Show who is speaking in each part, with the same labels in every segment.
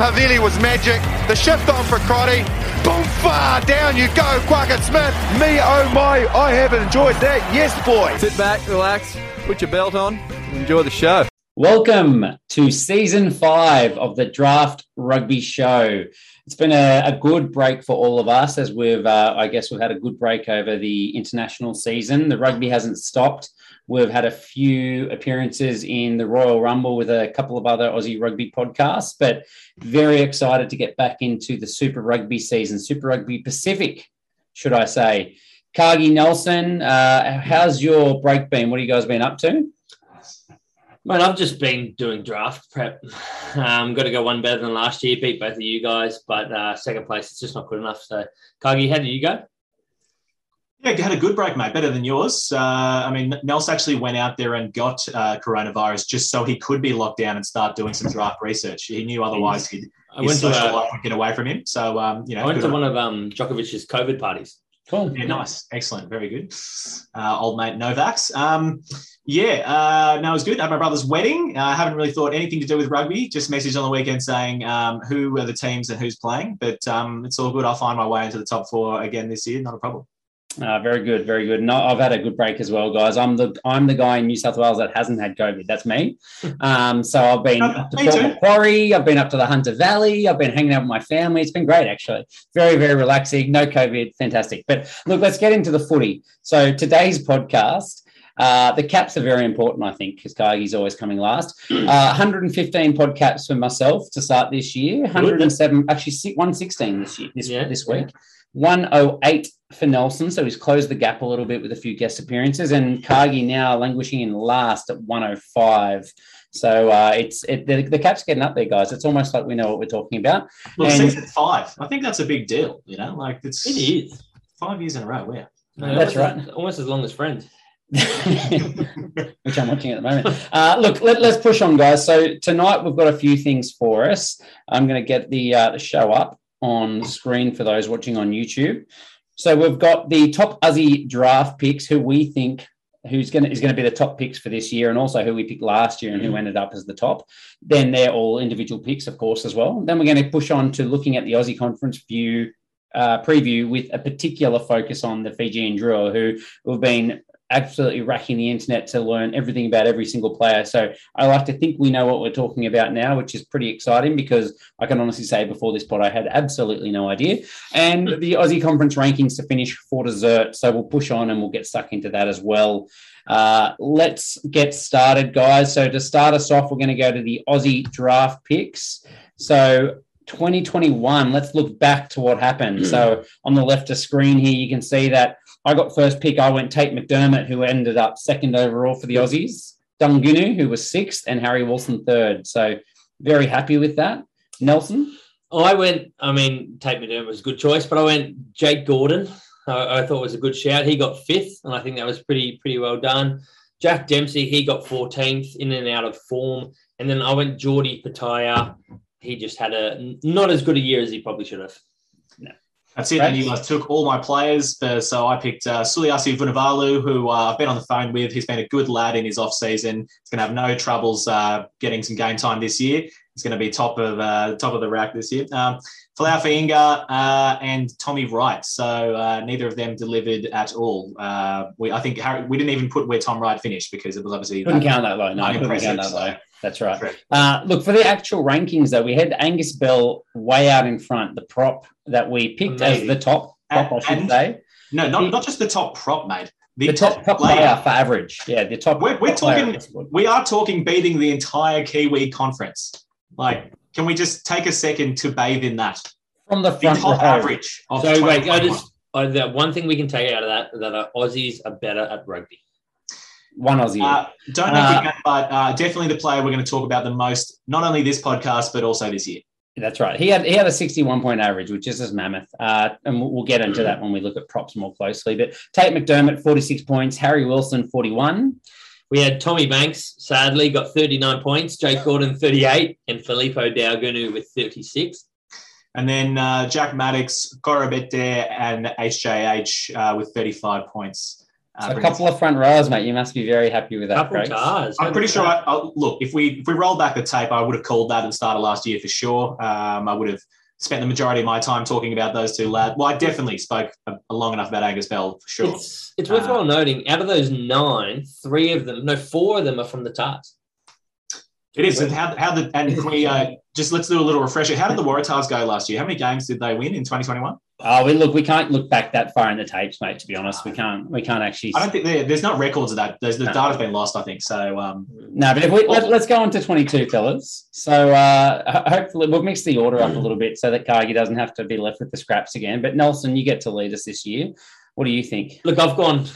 Speaker 1: pass from Havili was magic. The shift on for Crotty. Boom, far down you go, Quackett Smith. Me, oh my, I have enjoyed that. Yes, boy.
Speaker 2: Sit back, relax, put your belt on, enjoy the show.
Speaker 3: Welcome to season five of the Draft Rugby Show. It's been a, a good break for all of us as we've, uh, I guess, we've had a good break over the international season. The rugby hasn't stopped. We've had a few appearances in the Royal Rumble with a couple of other Aussie rugby podcasts, but very excited to get back into the Super Rugby season, Super Rugby Pacific, should I say. Cargie Nelson, uh, how's your break been? What have you guys been up to?
Speaker 4: Man, I've just been doing draft prep. Um, got to go one better than last year. Beat both of you guys, but uh, second place, it's just not good enough. So, Cargie, how did you go?
Speaker 5: Yeah, had a good break, mate. Better than yours. Uh, I mean, Nels actually went out there and got uh, coronavirus just so he could be locked down and start doing some draft research. He knew otherwise he'd, I his social a, life would get away from him. So, um, you know,
Speaker 4: I went to one of um, Djokovic's COVID parties.
Speaker 5: Cool. Yeah, nice. Excellent. Very good. Uh, old mate Novaks. Um, yeah, uh, no, it was good. At my brother's wedding. Uh, I haven't really thought anything to do with rugby. Just messaged on the weekend saying um, who are the teams and who's playing. But um, it's all good. I'll find my way into the top four again this year. Not a problem.
Speaker 3: Uh, very good, very good. No, I've had a good break as well, guys. I'm the I'm the guy in New South Wales that hasn't had COVID. That's me. Um, so I've been up to Port Macquarie. I've been up to the Hunter Valley. I've been hanging out with my family. It's been great, actually. Very, very relaxing. No COVID. Fantastic. But look, let's get into the footy. So today's podcast. Uh, the caps are very important, I think, because Cargie's always coming last. Uh, 115 pod caps for myself to start this year. 107, actually 116 this year, this, yeah, this week. Yeah. 108 for Nelson, so he's closed the gap a little bit with a few guest appearances, and Cargie now languishing in last at 105. So uh, it's it, the, the cap's getting up there, guys. It's almost like we know what we're talking about.
Speaker 5: Well, and, six at five. I think that's a big deal. You know, like it's
Speaker 4: it is
Speaker 5: five years in a row. Where
Speaker 4: no, that's right, almost as long as friends.
Speaker 3: which I'm watching at the moment. Uh, look, let, us push on, guys. So tonight we've got a few things for us. I'm going to get the uh, the show up on screen for those watching on YouTube. So we've got the top Aussie draft picks who we think who's going to is going to be the top picks for this year, and also who we picked last year and who ended up as the top. Then they're all individual picks, of course, as well. Then we're going to push on to looking at the Aussie Conference view uh, preview with a particular focus on the Fijian Drua, who have been absolutely racking the internet to learn everything about every single player. So I like to think we know what we're talking about now, which is pretty exciting because I can honestly say before this pod, I had absolutely no idea. And the Aussie Conference rankings to finish for dessert. So we'll push on and we'll get stuck into that as well. Uh, let's get started, guys. So to start us off, we're going to go to the Aussie draft picks. So 2021, let's look back to what happened. Hmm. So on the left of screen here, you can see that I got first pick. I went Tate McDermott, who ended up second overall for the hmm. Aussies. Daugunu, who was sixth, and Harry Wilson third. So very happy with that. Nelson?
Speaker 4: I went, I mean, Tate McDermott was a good choice, but I went Jake Gordon. I, I thought was a good shout. He got fifth, and I think that was pretty pretty well done. Jack Dempsey, he got 14th in and out of form. And then I went Geordie Petaia. He just had a not as good a year as he probably should have.
Speaker 5: That's it. And you guys took all my players. Uh, so I picked uh, Suliasi Vunivalu, who uh, I've been on the phone with. He's been a good lad in his off season. He's going to have no troubles uh, getting some game time this year. He's going to be top of uh, top of the rack this year. Um, Folau Fainga'a uh, and Tommy Wright. So uh, neither of them delivered at all. Uh, we, I think Harry, we didn't even put where Tom Wright finished because it was obviously
Speaker 3: couldn't count that low. No, couldn't count that low. That's right. Uh, look for the actual rankings though. We had Angus Bell way out in front, the prop that we picked Amazing. as the top prop, and, I should say.
Speaker 5: No, not, not just the top prop, mate.
Speaker 3: The, the top, top player. player. for average. Yeah, the top.
Speaker 5: We're, we're top talking. We are talking beating the entire Kiwi conference. Like, can we just take a second to bathe in that?
Speaker 3: From the front
Speaker 5: the top row. average.
Speaker 4: so wait, I just uh, the one thing we can take out of that that our Aussies are better at rugby.
Speaker 3: One Aussie. Uh,
Speaker 5: don't know, uh, but uh, definitely the player we're going to talk about the most, not only this podcast but also this year.
Speaker 3: That's right. He had he had a 61 point average, which is as mammoth. Uh, and we'll, get into that when we look at props more closely. But Tate McDermott, 46 points. Harry Wilson, 41.
Speaker 4: We had Tommy Banks, sadly, got 39 points. Jake Gordon, 38. And Filipo Daugunu with 36.
Speaker 5: And then uh, Jack Maddocks, Koroibete, and HJH uh, with 35 points.
Speaker 3: Uh, a couple of front rows, mate. You must be very happy with that.
Speaker 4: Couple Tahs.
Speaker 5: I'm pretty sure. I, I, look, if we if we roll back the tape, I would have called that and started last year for sure. Um, I would have spent the majority of my time talking about those two lads. Well, I definitely spoke a, a long enough about Angus Bell for sure.
Speaker 4: It's, it's worthwhile uh, noting. Out of those nine, three of them, no, four of them are from the Tahs.
Speaker 5: It is. And how, how the and we uh, just let's do a little refresher. How did the Waratahs go last year? How many games did they win in 2021?
Speaker 3: Oh, we look. We can't look back that far in the tapes, mate. To be honest, we can't. We can't actually.
Speaker 5: I don't think there, there's not records of that. There's the no. data's been lost. I think so. Um,
Speaker 3: no, but if we let, us go on to 22, fellas. So uh, hopefully we'll mix the order up a little bit so that Cargie doesn't have to be left with the scraps again. But Nelson, you get to lead us this year. What do you think?
Speaker 4: Look, I've gone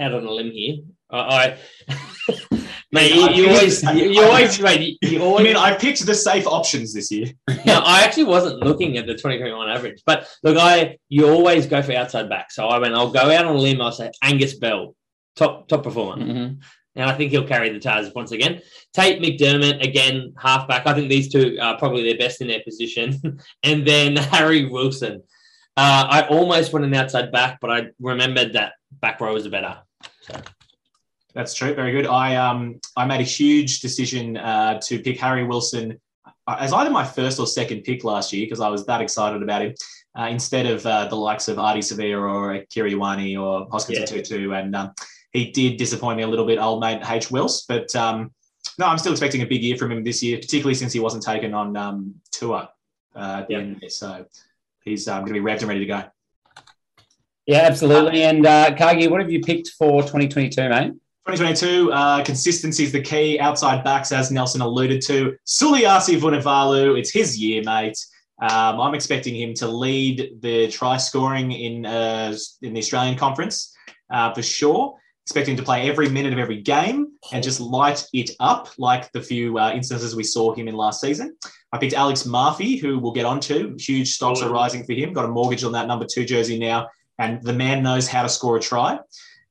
Speaker 4: out on a limb here. I, mate, you, you always, you, you always, mate, you always.
Speaker 5: I mean, I picked the safe options this year.
Speaker 4: no, I actually wasn't looking at the 2021 average, but look, I you always go for outside back. So I went, I'll go out on a limb. I'll say Angus Bell, top top performer. Mm-hmm. And I think he'll carry the Tahs once again. Tate McDermott, again, halfback. I think these two are probably their best in their position. and then Harry Wilson. Uh, I almost went an outside back, but I remembered that back row was better. So.
Speaker 5: That's true. Very good. I um I made a huge decision uh, to pick Harry Wilson uh, as either my first or second pick last year because I was that excited about him. Uh, instead of uh, the likes of Ardie Savea or Kiriwani or Hoskins yeah. Tutu, and um, he did disappoint me a little bit, old mate H. Wills. But um, no, I'm still expecting a big year from him this year, particularly since he wasn't taken on um, tour uh, the. So he's um, going to be revved and ready to go.
Speaker 3: Yeah, absolutely. And uh, Cargie, what have you picked for 2022, mate?
Speaker 5: 2022, uh, consistency is the key. Outside backs, as Nelson alluded to. Suliasi Vunivalu, it's his year, mate. Um, I'm expecting him to lead the try scoring in uh, in the Australian Conference uh, for sure. Expecting to play every minute of every game and just light it up like the few uh, instances we saw him in last season. I picked Alex Murphy, who we'll get onto. Huge stocks are rising for him. Got a mortgage on that number two jersey now, and the man knows how to score a try.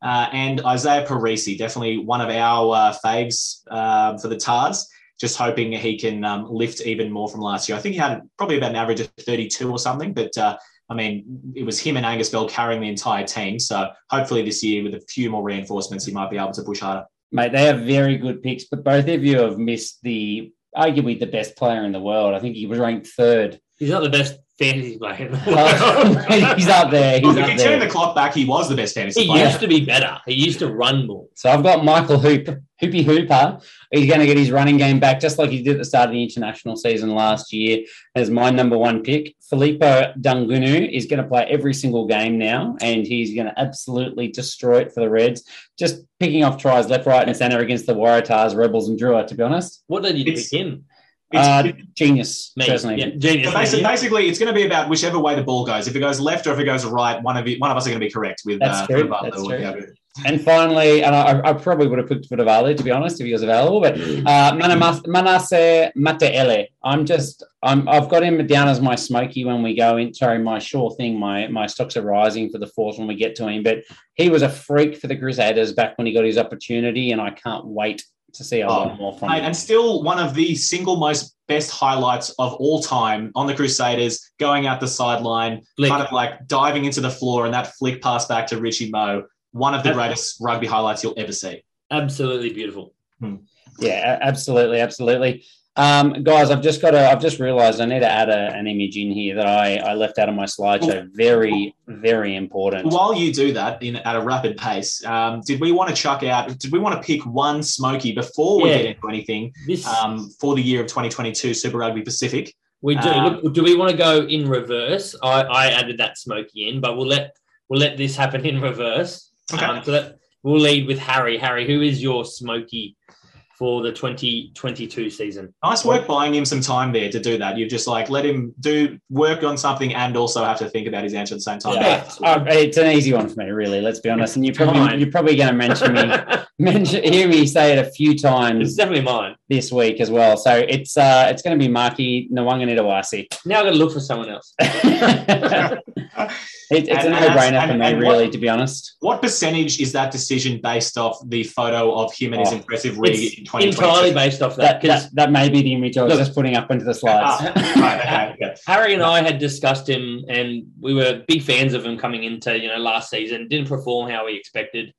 Speaker 5: Uh, and Isaiah Perese, definitely one of our uh, faves uh, for the Tahs. Just hoping he can um, lift even more from last year. I think he had probably about an average of 32 or something, but uh, I mean, it was him and Angus Bell carrying the entire team. So hopefully this year, with a few more reinforcements, he might be able to push harder.
Speaker 3: Mate, they have very good picks, but both of you have missed the arguably the best player in the world. I think he was ranked third.
Speaker 4: He's not the best fantasy player.
Speaker 3: he's up there. He's
Speaker 5: well,
Speaker 3: if
Speaker 5: you turn the clock back, he was the best fantasy
Speaker 4: he
Speaker 5: player.
Speaker 4: He used to be better. He used to run more.
Speaker 3: So I've got Michael Hoop, Hoopy Hooper. He's going to get his running game back, just like he did at the start of the international season last year, as my number one pick. Filipo Daugunu is going to play every single game now, and he's going to absolutely destroy it for the Reds. Just picking off tries left, right, and centre against the Waratahs, Rebels, and Drua, to be honest.
Speaker 4: What did you pick him?
Speaker 3: Uh, genius, personally.
Speaker 4: Yeah, genius.
Speaker 5: So basically, basically, it's going to be about whichever way the ball goes. If it goes left or if it goes right, one of you, one of us are going to be correct with.
Speaker 3: That's uh, true. That's true. And finally, and I, I, probably would have picked Vunivalu to be honest if he was available, but uh, Manasa Mataele. I'm just, I'm, I've got him down as my smoky when we go in. Sorry, my sure thing. My my stocks are rising for the fourth when we get to him, but he was a freak for the Crusaders back when he got his opportunity, and I can't wait to see a oh, lot more from
Speaker 5: mate, And still one of the single most best highlights of all time on the Crusaders, going out the sideline, flick. kind of like diving into the floor and that flick pass back to Richie Moe. One of the greatest rugby highlights you'll ever see.
Speaker 4: Absolutely beautiful.
Speaker 3: Hmm. Yeah, absolutely, absolutely. Um, guys, I've just got to, I've just realized I need to add a, an image in here that I, I left out of my slideshow. Very, very important.
Speaker 5: While you do that in at a rapid pace, um, did we want to chuck out, did we want to pick one smoky before we yeah. get into anything this, um, for the year of 2022 Super Rugby Pacific?
Speaker 4: We do. Um, Look, do we want to go in reverse? I, I added that smoky in, but we'll let, we'll let this happen in reverse. Okay. Um, so that, we'll lead with Harry. Harry, who is your smoky for the 2022 season.
Speaker 5: Nice work buying him some time there to do that. You've just like let him do work on something and also have to think about his answer at the same time.
Speaker 3: Yeah. Uh, it's an easy one for me, really. Let's be honest. And you're probably you're probably going to mention me, mention hear me say it a few times.
Speaker 4: It's definitely mine
Speaker 3: this week as well. So it's uh it's going to be Marky Nawaqanitawase.
Speaker 4: Now I'm going to look for someone else.
Speaker 3: It, it's and, a no-brainer for me, really, what, to be honest.
Speaker 5: What percentage is that decision based off the photo of him and oh, his impressive rig in 2020?
Speaker 4: Entirely based off that.
Speaker 3: That, that, that, may be the image I was look, just putting up into the slides.
Speaker 4: Ah, right, okay, Harry and I had discussed him, and we were big fans of him coming into you know last season. Didn't perform how we expected.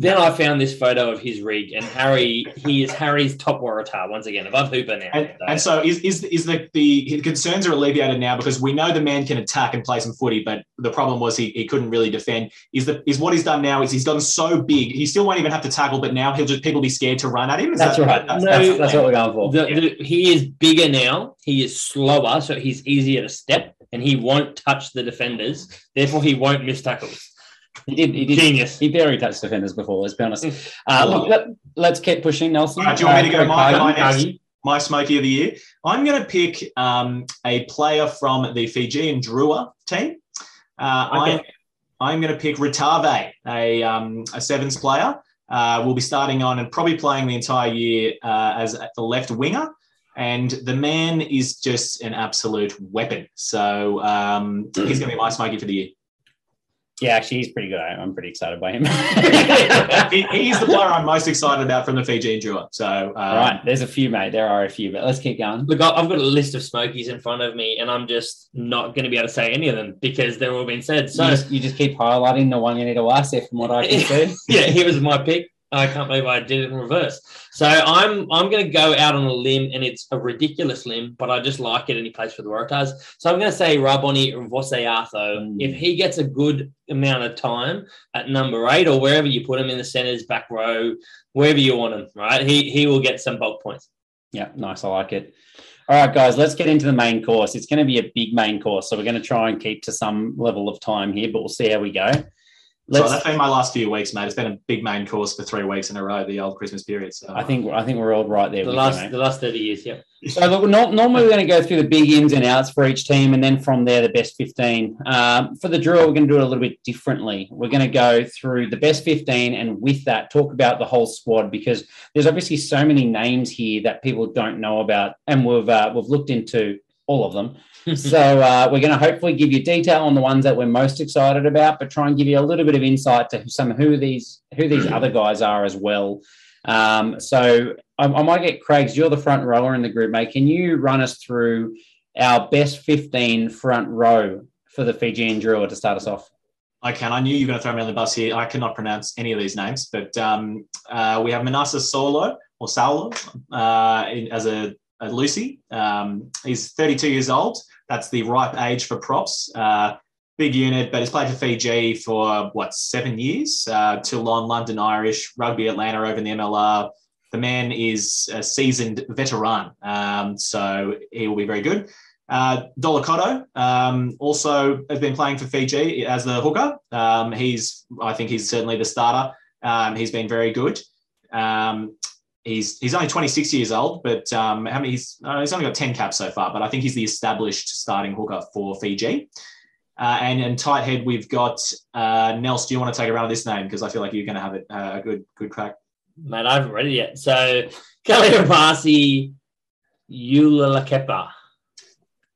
Speaker 4: Then I found this photo of his rig, and Harry, he is Harry's top Waratah once again, above Hooper now.
Speaker 5: And, and so is, is, is the, the concerns are alleviated now because we know the man can attack and play some footy, but the problem was he, he couldn't really defend. Is the is what he's done now is he's gotten so big, he still won't even have to tackle, but now he'll just people be scared to run at him. Is
Speaker 3: That's
Speaker 5: that-
Speaker 3: right.
Speaker 5: That's,
Speaker 4: No,
Speaker 3: that's, that's what we're going for.
Speaker 4: The, the, he is bigger now. He is slower, so he's easier to step, and he won't touch the defenders. Therefore, he won't miss tackles.
Speaker 3: He did. He did.
Speaker 4: Genius.
Speaker 3: He barely touched defenders before. Let's be honest. Uh, look, let, let's keep pushing, Nelson.
Speaker 5: Right, do you want me to
Speaker 3: Uh,
Speaker 5: go my- my next? my smoky of the year. I'm going to pick um, a player from the Fijian Drua team. Uh,
Speaker 4: Okay.
Speaker 5: I'm, I'm going to pick Ratave, a, um, a sevens player. Uh, will be starting on and probably playing the entire year uh, as the left winger. And the man is just an absolute weapon. So um, he's going to be my smoky for the year.
Speaker 3: Yeah, actually, he's pretty good. I- I'm pretty excited by him.
Speaker 5: he's the player I'm most excited about from the Fijian Drua. So um,
Speaker 3: All right, there's a few, mate. There are a few, but let's keep going.
Speaker 4: Look, I- I've got a list of smokies in front of me, and I'm just not going to be able to say any of them because they're all been said. So,
Speaker 3: you, just, you just keep highlighting the one you need to ask there, from what I can see.
Speaker 4: yeah, here was my pick. I can't believe I did it in reverse. So I'm I'm going to go out on a limb, and it's a ridiculous limb, but I just like it, Any place for the Waratahs. So I'm going to say Raboni Voseatho.
Speaker 3: Mm.
Speaker 4: If he gets a good amount of time at number eight or wherever you put him in the centers, back row, wherever you want him, right? He he will get some bulk points.
Speaker 3: Yeah, nice. I like it. All right, guys, let's get into the main course. It's going to be a big main course, so we're going to try and keep to some level of time here, but we'll see how we go.
Speaker 5: So
Speaker 3: Let's.
Speaker 5: that's been my last few weeks, mate. It's been a big main course for three weeks in a row, the old Christmas period. So
Speaker 3: I think I think we're all right there.
Speaker 4: The last
Speaker 3: you,
Speaker 4: the last thirty years, yeah.
Speaker 3: So look, nor- normally we're going to go through the big ins and outs for each team, and then from there the best fifteen. Um, for the Drua, we're going to do it a little bit differently. We're going to go through the best fifteen, and with that, talk about the whole squad because there's obviously so many names here that people don't know about, and we've uh, we've looked into all of them. so uh, we're going to hopefully give you detail on the ones that we're most excited about, but try and give you a little bit of insight to some who these who these other guys are as well. Um, so I, I might get Craig's. You're the front rower in the group, mate. Can you run us through our best 15 front row for the Fijian Drua to start us off?
Speaker 5: I can. I knew you were going to throw me on the bus here. I cannot pronounce any of these names, but um, uh, we have Manasa Solo or Saulo uh, as a, a Lucy. Um, he's 32 years old. That's the ripe age for props. Uh, big unit, but he's played for Fiji for what seven years? Uh, Toulon, London Irish, Rugby Atlanta over in the MLR. The man is a seasoned veteran, um, so he will be very good. Uh, Dolokoto um, also has been playing for Fiji as the hooker. Um, he's, I think, he's certainly the starter. Um, he's been very good. He's he's only 26 years old, but um, how many? He's uh, he's only got 10 caps so far. But I think he's the established starting hooker for Fiji. Uh, and in tight head, we've got uh, Nels. Do you want to take a run of this name because I feel like you're going to have it, uh, a good good crack.
Speaker 4: Mate, I haven't read it yet. So Kaliapasi Yulalakepa.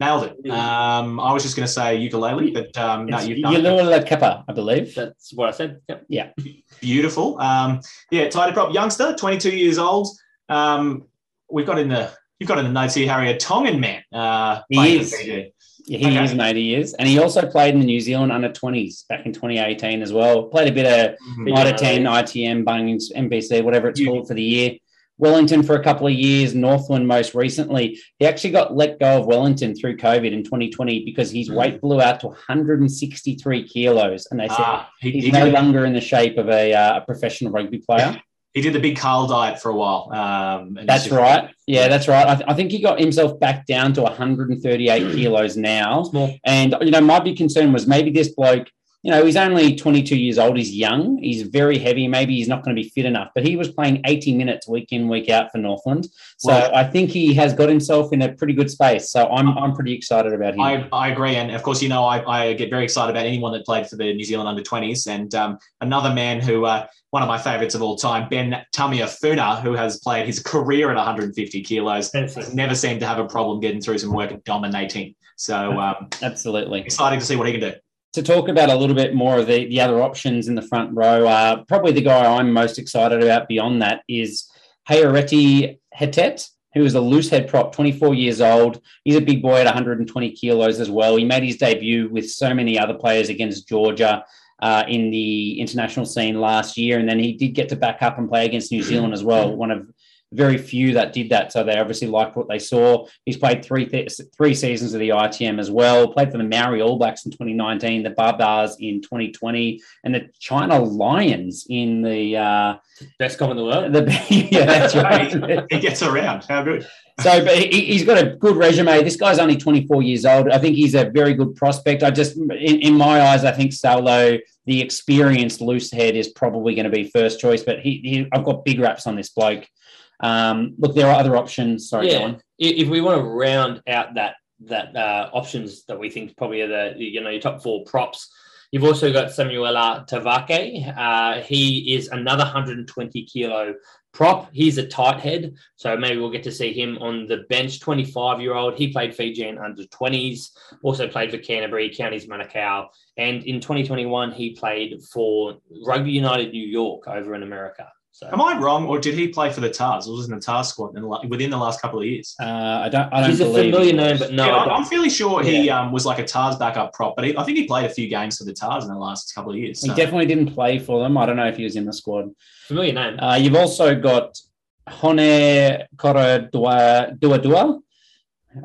Speaker 5: Nailed it. Um, I was just going to say ukulele, but um, no, you've done it.
Speaker 3: Yulula Kepa, I believe.
Speaker 4: That's what I said. Yep.
Speaker 5: Beautiful. Um, yeah, tidy prop youngster, 22 years old. Um, we've got in the you've got in the notes here, Harry, a Tongan man. Uh,
Speaker 3: He
Speaker 5: playing for
Speaker 3: is.
Speaker 5: Fiji.
Speaker 3: Yeah, he
Speaker 5: Okay.
Speaker 3: is, mate. He is. And he also played in the New Zealand under 20s back in 2018 as well. Played a bit of
Speaker 5: Mhm.
Speaker 4: Yeah.
Speaker 3: 10, ITM, Bunnings, NPC, whatever it's
Speaker 5: Yeah.
Speaker 3: called for the year. Wellington for a couple of years, Northland most recently. He actually got let go of Wellington through COVID in 2020 because his weight blew out to 163 kilos. And they said
Speaker 5: Ah, he,
Speaker 3: he's
Speaker 5: he
Speaker 3: no
Speaker 5: did,
Speaker 3: longer in the shape of a, uh, a professional rugby player.
Speaker 5: he did the big Carl diet for a while. Um,
Speaker 3: That's right. Yeah, that's right. I, th- I think he got himself back down to 138 kilos now.
Speaker 4: Small.
Speaker 3: And, you know, my big concern was maybe this bloke, you know, he's only 22 years old. He's young. He's very heavy. Maybe he's not going to be fit enough, but he was playing 80 minutes week in, week out for Northland. So
Speaker 5: Well-
Speaker 3: I think he has got himself in a pretty good space. So I'm, I'm pretty excited about him.
Speaker 5: I, I agree. And of course, you know, I, I get very excited about anyone that played for the New Zealand under 20s. And um, another man who, uh, one of my favorites of all time, Ben Tameifuna, who has played his career at 150 kilos, has never seemed to have a problem getting through some work and dominating. So um,
Speaker 3: Absolutely.
Speaker 5: exciting to see what he can do.
Speaker 3: To talk about a little bit more of the, the other options in the front row, uh, probably the guy I'm most excited about beyond that is Haereiti Hetet, who is a loose head prop, 24 years old. He's a big boy at 120 kilos as well. He made his debut with so many other players against Georgia. uh, in the international scene last year, and then he did get to back up and play against New Zealand as well. One of very few that did that, so they obviously liked what they saw. He's played three th- three seasons of the ITM as well. Played for the Maori All Blacks in 2019, the Baa-Baas in 2020, and the China Lions in the uh,
Speaker 4: best comp in the world.
Speaker 3: The, yeah, that's
Speaker 5: right. he gets around. How good.
Speaker 3: So, but he, has got a good resume. This guy's only 24 years old. I think he's a very good prospect. I just, in, in my eyes, I think Salo, the experienced loose head, is probably going to be first choice. But he, he I've got big raps on this bloke. Um, look, there are other options. Sorry,
Speaker 4: yeah. If we want to round out that that uh, options that we think probably are the you know your top four props. You've also got Samuela Tawake. Uh, he is another 120 kilo prop. He's a tight head, so maybe we'll get to see him on the bench. 25 year old. He played Fijian under 20s, also played for Canterbury, Counties Manukau, and in 2021 he played for Rugby United New York over in America. So.
Speaker 5: Am I wrong, or did he play for the Tahs? Or was in the Tahs squad in, within the last couple of years?
Speaker 3: Uh, I don't. I don't.
Speaker 4: He's a familiar name, but no,
Speaker 5: yeah, I'm fairly sure yeah. he um, was like a Tahs backup prop. But he, I think he played a few games for the Tahs in the last couple of years.
Speaker 3: So. He definitely didn't play for them. I don't know if he was in the squad.
Speaker 4: Familiar name.
Speaker 3: Uh, you've also got Hone Kora Dua Dua.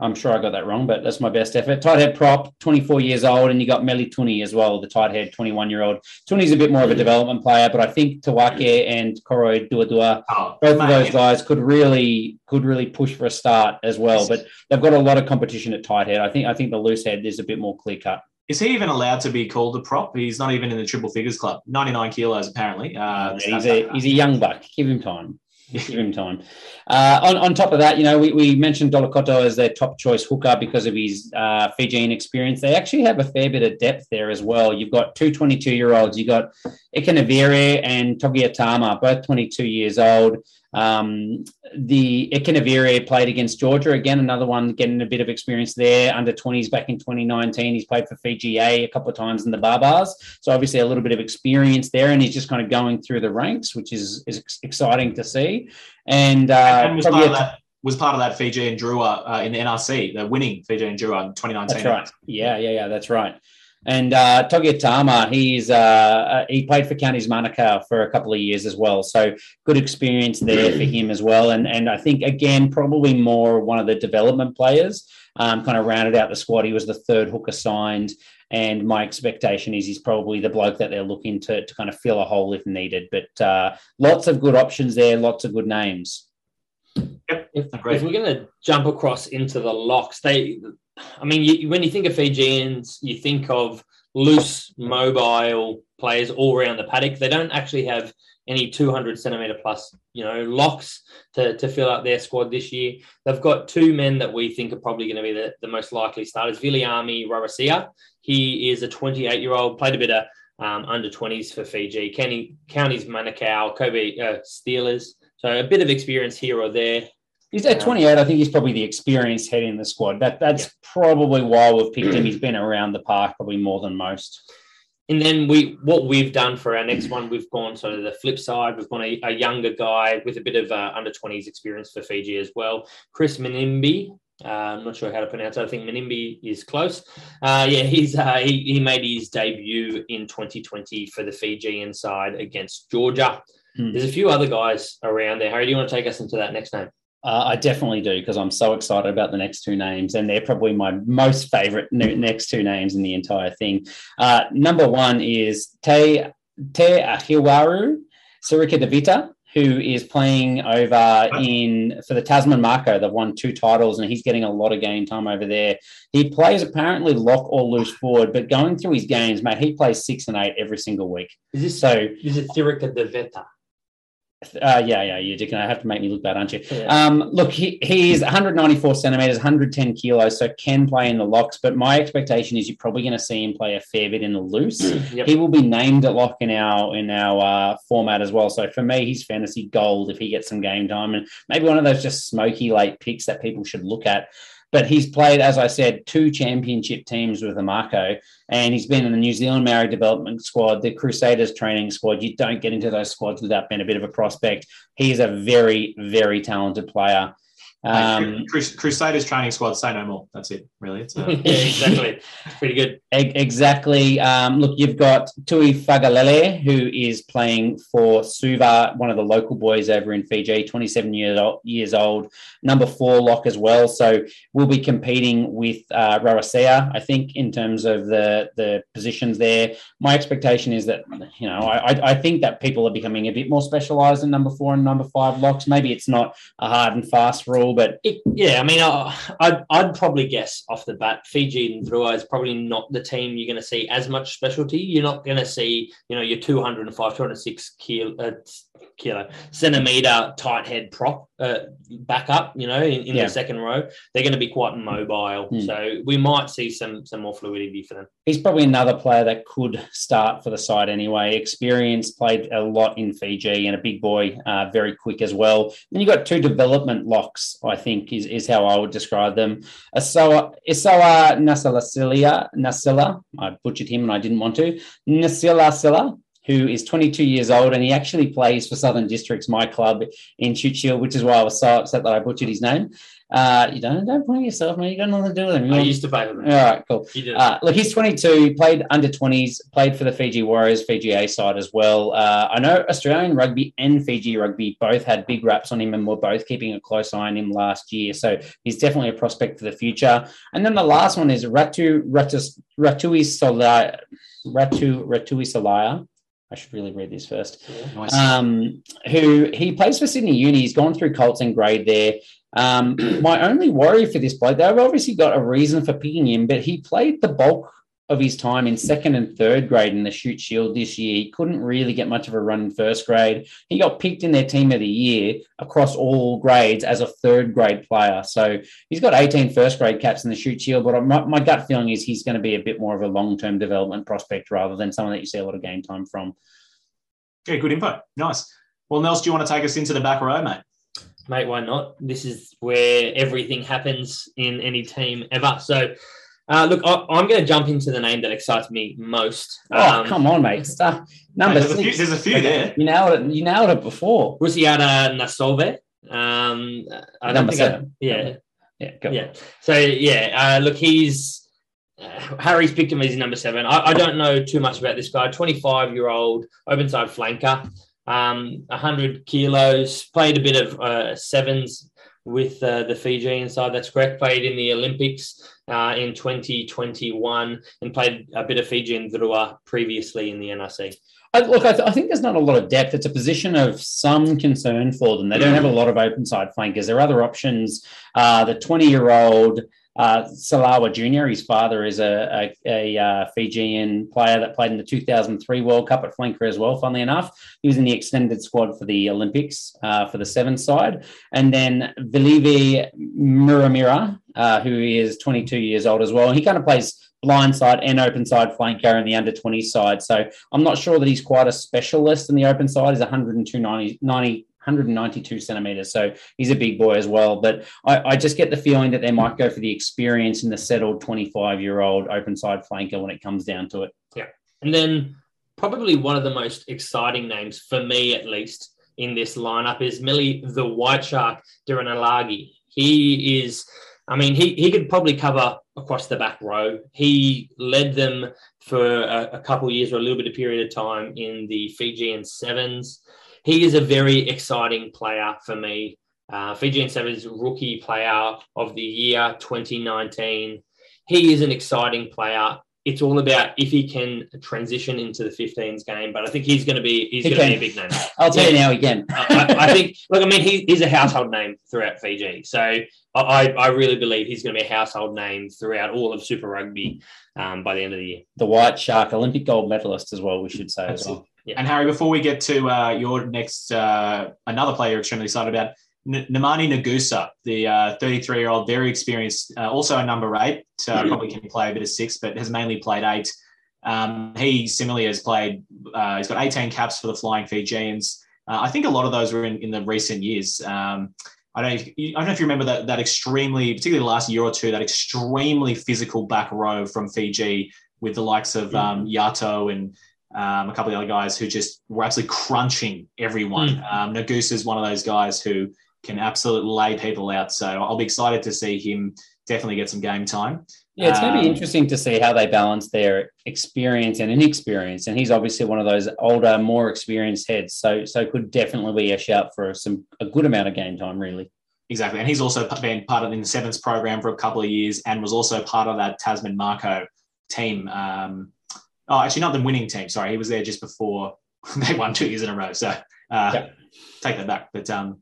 Speaker 3: I'm sure I got that wrong, but that's my best effort. Tight head prop, 24 years old, and you got Meli Tuni as well, the tight head, 21 year old. Tuni's a bit more of a development player, but I think Tawake and Koro Duadua, oh, both of those guys could really could really push for a start as well. But they've got a lot of competition at tight head. I think I think the loose head is a bit more clear cut.
Speaker 5: Is he even allowed to be called a prop? He's not even in the triple figures club. 99 kilos apparently. Uh,
Speaker 3: yeah, he's a he's a young buck. Give him time. Give him time. Uh, on, on top of that, you know, we, we mentioned Dolokoto as their top choice hooker because of his uh, Fijian experience. They actually have a fair bit of depth there as well. You've got two 22 year olds. You've got Ikanivere and Togiatama, both 22 years old. Um, the Ikanivere played against Georgia again, another one getting a bit of experience there. Under 20s back in 2019, he's played for Fiji A a couple of times in the Baa-Baas, so obviously a little bit of experience there, and he's just kind of going through the ranks, which is is exciting to see. And, uh,
Speaker 5: and was, part of that, was part of that Fijian Drua uh, in the NRC, the winning Fijian Drua in 2019.
Speaker 3: That's right. Yeah, yeah, yeah. That's right. And uh, Togiatama, he's uh, uh, he played for Counties Manukau for a couple of years as well, so good experience there for him as well. And and I think again probably more one of the development players, um, kind of rounded out the squad. He was the third hooker signed, and my expectation is he's probably the bloke that they're looking to to kind of fill a hole if needed. But uh, lots of good options there, lots of good names.
Speaker 4: Yep. If, if, we're going to jump across into the locks, they I mean, you, when you think of Fijians, you think of loose, mobile players all around the paddock. They don't actually have any 200 centimeter plus, you know, locks to, to fill out their squad this year. They've got two men that we think are probably going to be the, the most likely starters. Viliami Rarasia. He is a 28 year old, played a bit of um, under 20s for Fiji. County, Counties Manukau, Kobe uh, Steelers. So a bit of experience here or there.
Speaker 3: He's at 28. I think he's probably the experienced head in the squad. That that's yeah. probably why we've picked him. He's been around the park probably more than most.
Speaker 4: And then we, what we've done for our next one, we've gone sort of the flip side. We've gone a, a younger guy with a bit of uh, under 20s experience for Fiji as well. Chris Menimbi. Uh, I'm not sure how to pronounce it. I think Menimbi is close. Uh, yeah, he's uh, he, he made his debut in 2020 for the Fijian side against Georgia. Hmm. There's a few other guys around there. Harry, do you want to take us into that next name?
Speaker 3: Uh, I definitely do because I'm so excited about the next two names, and they're probably my most favorite next two names in the entire thing. Uh, number one is Te Te Ahiwaru Sirika Devita, who is playing over in for the Tasman Mako. They've won two titles, and he's getting a lot of game time over there. He plays apparently lock or loose forward, but going through his games, mate, he plays six and eight every single week.
Speaker 4: Is this so? Is it Sirika Devita?
Speaker 3: Uh, yeah, yeah, you're going to have to make me look bad, aren't you? Yeah. Um, look, he, he's 194 centimeters, 110 kilos, so can play in the locks. But my expectation is you're probably going to see him play a fair bit in the loose. yep. He will be named at lock in our in our uh, format as well. So for me, he's fantasy gold if he gets some game time, and maybe one of those just smoky late picks that people should look at. But he's played, as I said, two championship teams with Mako, and he's been in the New Zealand Maori development squad, the Crusaders training squad. You don't get into those squads without being a bit of a prospect. He is a very, very talented player. Um,
Speaker 5: Crusaders training squad, say no more. That's it, really. It's,
Speaker 4: uh... yeah, exactly. Pretty good.
Speaker 3: Exactly. Um, look, you've got Tui Fagalele, who is playing for Suva, one of the local boys over in Fiji, 27 years old, years old number four lock as well. So we'll be competing with uh, Rawasea, I think, in terms of the, the positions there. My expectation is that, you know, I, I think that people are becoming a bit more specialised in number four and number five locks. Maybe it's not a hard and fast rule but
Speaker 4: it, yeah, I mean, uh, I'd, I'd probably guess off the bat, Fijian Drua is probably not the team you're going to see as much specialty. You're not going to see, you know, your 205, 206 kilo, uh, kilo centimeter tight head prop uh, back up, you know, in, in yeah. the second row. They're going to be quite mobile. Hmm. So we might see some some more fluidity for them.
Speaker 3: He's probably another player that could start for the side anyway. Experience, played a lot in Fiji and a big boy, uh, very quick as well. Then you've got two development locks, I think, is, is how I would describe them. Isawa, Isawa Nasilasilia, Nasila, I butchered him and I didn't want to. Nasila Silla, who is 22 years old and he actually plays for Southern Districts, my club in Shield, which is why I was so upset that I butchered his name. Uh, you don't don't blame yourself, man. You got nothing to do with him.
Speaker 4: You I used to play with him.
Speaker 3: All right, cool. Uh, look, he's 22. He played under 20s. Played for the Fiji Warriors, Fiji A side as well. Uh, I know Australian rugby and Fiji rugby both had big raps on him, and we're both keeping a close eye on him last year. So he's definitely a prospect for the future. And then the last one is Ratu Ratui Solaya. Ratu Ratui Solaya. I should really read this first. Nice. Um, who he plays for Sydney Uni. He's gone through Colts and grade there. Um, my only worry for this bloke, they've obviously got a reason for picking him, but he played the bulk of his time in second and third grade in the Shute Shield this year. He couldn't really get much of a run in first grade. He got picked in their team of the year across all grades as a third grade player. So he's got 18 first grade caps in the Shute Shield, but my, my gut feeling is he's going to be a bit more of a long term development prospect rather than someone that you see a lot of game time from.
Speaker 5: Yeah, good info. Nice. Well, Nels, do you want to take us into the back row, mate?
Speaker 4: Mate, why not? This is where everything happens in any team ever. So, uh, look, I, am going to jump into the name that excites me most.
Speaker 3: Oh, um, come on, mate! Stop. Number
Speaker 5: there's, six. A few, there's a few there.
Speaker 3: You nailed it. You nailed it before.
Speaker 4: Rusiata Nasove. Um, I
Speaker 3: don't Number think seven.
Speaker 4: I, yeah.
Speaker 3: Yeah. Go.
Speaker 4: Yeah. So yeah, uh, look, he's uh, Harry's picked him as his number seven. I, I, don't know too much about this guy. 25 year old open side flanker, um, 100 kilos, played a bit of uh, sevens with uh, the Fijian side. That's correct. Played in the Olympics uh, in 2021 and played a bit of Fijian Drua previously in the NRC.
Speaker 3: I, look, I, th- I, think there's not a lot of depth. It's a position of some concern for them. They don't have a lot of open side flankers. There are other options. Uh, the 20 year old uh, Salawa Jr., his father is a, a, a uh, Fijian player that played in the 2003 World Cup at flanker as well, funnily enough. He was in the extended squad for the Olympics uh, for the seven side. And then Vilivi Muramira, uh, who is 22 years old as well. He kind of plays blind side and open side flanker in the under 20 side. So I'm not sure that he's quite a specialist in the open side. He's 102 90, 90 192 centimeters. So he's a big boy as well. But I, I, just get the feeling that they might go for the experience in the settled 25 year old open side flanker when it comes down to it.
Speaker 4: Yeah. And then probably one of the most exciting names, for me at least, in this lineup is Millie the White Shark Derenalagi. He is, I mean, he, he could probably cover across the back row. He led them for a, a couple years or a little bit of period of time in the Fijian sevens he is a very exciting player for me. Uh, Fijian Sevens rookie player of the year 2019. He is an exciting player. It's all about if he can transition into the 15s game, but I think he's going to be he's he going to be a big name.
Speaker 3: I'll tell yeah. you now again.
Speaker 4: I, I, think. Look, I mean, he, he's a household name throughout Fiji, so I, I really believe he's going to be a household name throughout all of Super Rugby um, by the end of the year.
Speaker 3: The White Shark, Olympic gold medalist as well. We should say Absolutely. as well.
Speaker 5: Yeah. And Harry, before we get to uh, your next, uh, another player you're extremely excited about, N- Nemani Nagusa, the 33 uh, year old, very experienced, uh, also a number eight, uh, mm-hmm. probably can play a bit of six, but has mainly played eight. Um, he similarly has played, he's got 18 caps for the Flying Fijians. I think a lot of those were in, in the recent years. Um, I don't, know if, I don't know if you remember that, that extremely, particularly the last year or two, that extremely physical back row from Fiji with the likes of um, Yato and um, a couple of other guys who just were absolutely crunching everyone. Mm. Um, Nagus is one of those guys who can absolutely lay people out. So I'll be excited to see him definitely get some game time.
Speaker 3: Yeah, it's going to be
Speaker 5: Um,
Speaker 3: interesting to see how they balance their experience and inexperience. And he's obviously one of those older, more experienced heads. So, so could definitely be a shout for some a good amount of game time, really.
Speaker 5: Exactly. And he's also been part of the Sevens program for a couple of years and was also part of that Tasman Mako team. Um, oh, actually, not the winning team. Sorry. He was there just before they won two years in a row. So uh,
Speaker 3: Yeah.
Speaker 5: take that back. But um,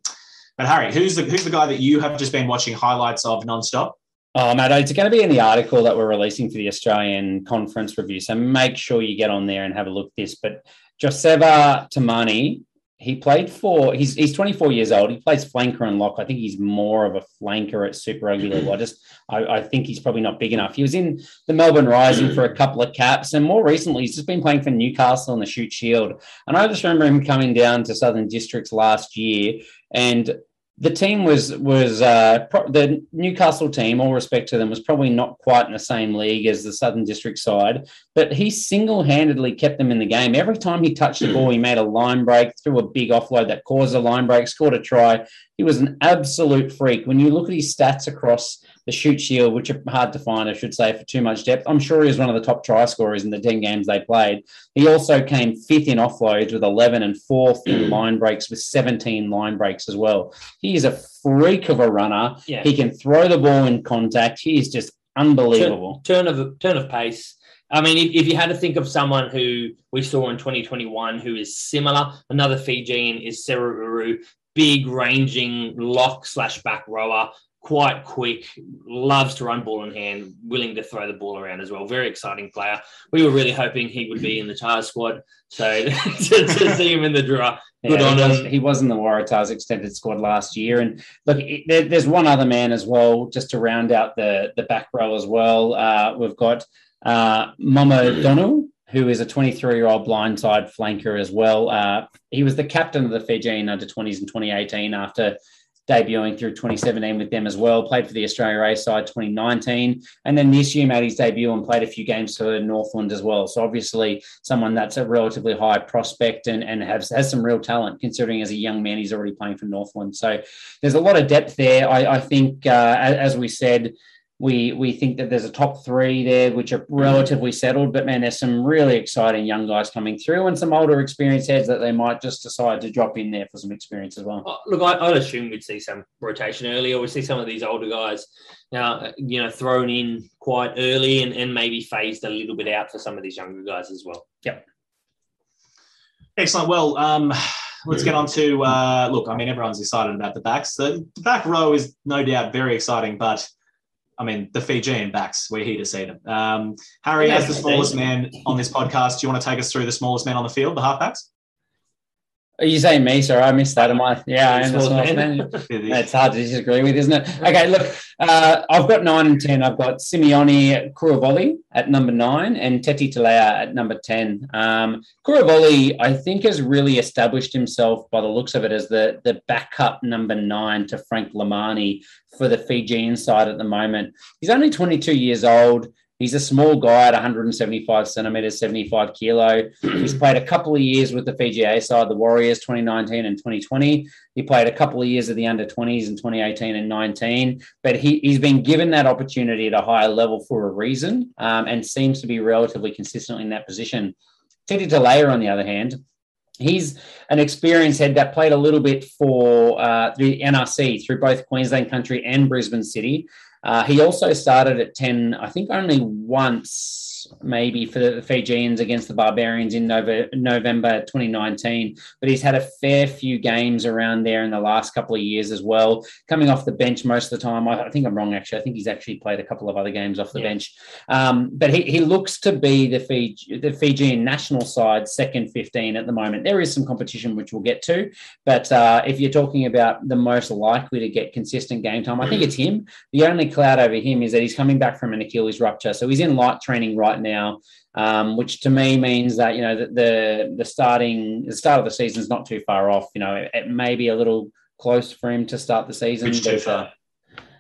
Speaker 5: but Harry, who's the who's the guy that you have just been watching highlights of nonstop?
Speaker 3: Oh, mate, it's going to be in the article that we're releasing for the Australian conference review. So make sure you get on there and have a look at this. But Joseva Tamani, he played for, he's, he's 24 years old. He plays flanker and lock. I think he's more of a flanker at Super Rugby level. I just, I, I think he's probably not big enough. He was in the Melbourne Rising for a couple of caps. And more recently, he's just been playing for Newcastle in the Shute Shield. And I just remember him coming down to Southern Districts last year and the team was was uh, pro- the Newcastle team. All respect to them, was probably not quite in the same league as the Southern District side, but he single handedly kept them in the game. Every time he touched the ball, he made a line break, threw a big offload that caused a line break, scored a try. He was an absolute freak. When you look at his stats across the Shute Shield, which are hard to find, I should say, for too much depth, I'm sure he was one of the top try scorers in the 10 games they played. He also came fifth in offloads with 11 and fourth in mm. line breaks with 17 line breaks as well. He is a freak of a runner.
Speaker 4: Yeah.
Speaker 3: He can throw the ball in contact. He is just unbelievable.
Speaker 4: turn of turn of pace. I mean, if, if you had to think of someone who we saw in 2021 who is similar, another Fijian is Seru big ranging lock slash back rower, quite quick, loves to run ball in hand, willing to throw the ball around as well. Very exciting player. We were really hoping he would be in the Tahs squad. So to, to see him in the draw, good
Speaker 3: Yeah,
Speaker 4: on
Speaker 3: he, was,
Speaker 4: him.
Speaker 3: he was in the Waratahs extended squad last year. And look, it, there, there's one other man as well, just to round out the, the back row as well. Uh, we've got uh, Mama Donu, who is a 23 year old blindside flanker as well. Uh, he was the captain of the Fijian under 20s in 2018 after debuting through 2017 with them as well. Played for the Australia A side 2019, and then this year made his debut and played a few games for Northland as well. So obviously someone that's a relatively high prospect and, and has has some real talent considering as a young man he's already playing for Northland. So there's a lot of depth there. I, I think uh, as we said. We, we think that there's a top three there, which are relatively settled, but man, there's some really exciting young guys coming through and some older experienced heads that they might just decide to drop in there for some experience as well.
Speaker 4: Look, I, I'd assume we'd see some rotation early, or we see some of these older guys now, uh, you know, thrown in quite early and, and maybe phased a little bit out for some of these younger guys as well. Yep.
Speaker 5: Excellent. Well, um, let's get on to uh, look. I mean, everyone's excited about the backs. The, the back row is no doubt very exciting, but I mean, the Fijian backs, we're here to see them. Um, Harry,
Speaker 4: Yeah,
Speaker 5: as the smallest man on this podcast, do you want to take us through the smallest man on the field, the halfbacks?
Speaker 3: Are you saying me? Sorry, I missed that. Am I? Yeah, I am the smallest man. It's hard to disagree with, isn't it? Okay, look, uh, I've got nine and ten. I've got Simeone Kuruvoli at number nine and Teti Talea at number ten. Um, Kuruvoli, I think, has really established himself by the looks of it as the the backup number nine to Frank Lomani for the Fijian side at the moment. He's only 22 years old. He's a small guy at 175 centimeters, 75 kilo. He's played a couple of years with the Fiji A side, the Warriors, 2019 and 2020. He played a couple of years of the under 20s in 2018 and 19, but he, he's been given that opportunity at a higher level for a reason um, and seems to be relatively consistent in that position. Titi Talea, on the other hand, he's an experienced head that played a little bit for uh, the NRC through both Queensland Country and Brisbane City. Uh, he also started at 10, I think only once, maybe for the Fijians against the Barbarians in Nove- November 2019. But he's had a fair few games around there in the last couple of years as well, coming off the bench most of the time. I, I think I'm wrong, actually. I think he's actually played a couple of other games off the
Speaker 4: Yeah.
Speaker 3: bench. Um, but he, he looks to be the, Fiji, the Fijian national side second 15 at the moment. There is some competition, which we'll get to. But uh, if you're talking about the most likely to get consistent game time, I think it's him. The only cloud over him is that he's coming back from an Achilles rupture. So he's in light training right now, um, which to me means that, you know, the, the, the starting, the start of the season is not too far off. You know, it, it may be a little close for him to start the season.
Speaker 5: Which too far.
Speaker 3: uh,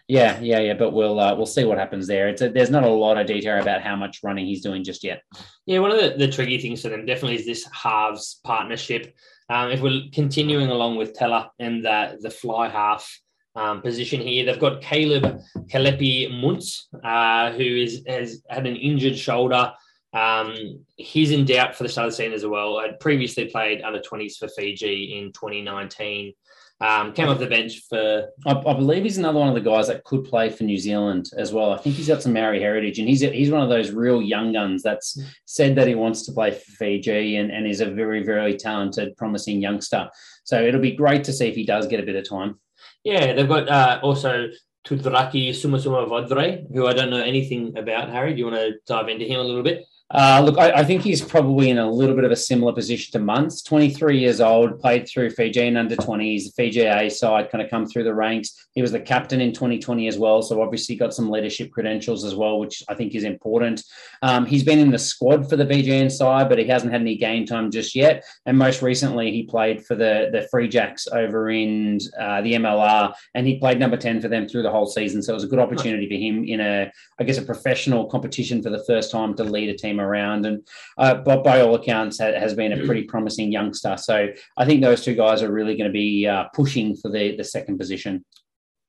Speaker 3: yeah, yeah, yeah. But we'll uh, we'll see what happens there. It's a, there's not a lot of detail about how much running he's doing just yet.
Speaker 4: Yeah, one of the, the tricky things for them definitely is this halves partnership. Um, if we're continuing along with Teller and the, the fly half um, position here, they've got Caleb Kalepi Muntz, uh, who is, has had an injured shoulder. Um, he's in doubt for the start of the season as well. I'd previously played under 20s for Fiji in 2019. Um, came off the bench for.
Speaker 3: I, I, believe he's another one of the guys that could play for New Zealand as well. I think he's got some Maori heritage, and he's he's one of those real young guns that's said that he wants to play for Fiji, and, and is a very very talented, promising youngster. So it'll be great to see if he does get a bit of time.
Speaker 4: Yeah, they've got uh, also Tuidraki Samusamuvodre, who I don't know anything about. Harry, do you want to dive into him a little bit?
Speaker 3: Uh, look, I, I, think he's probably in a little bit of a similar position to Muntz. 23 years old, played through Fiji and under 20s, the Fiji A side, kind of come through the ranks. He was the captain in 2020 as well, so obviously got some leadership credentials as well, which I think is important. Um, he's been in the squad for the Fijian side, but he hasn't had any game time just yet. And most recently, he played for the the Free Jacks over in uh, the MLR, and he played number 10 for them through the whole season. So it was a good opportunity for him in a, I guess, a professional competition for the first time to lead a team around. And uh, but by all accounts, ha- has been a pretty promising youngster. So I think those two guys are really going to be uh, pushing for the the second position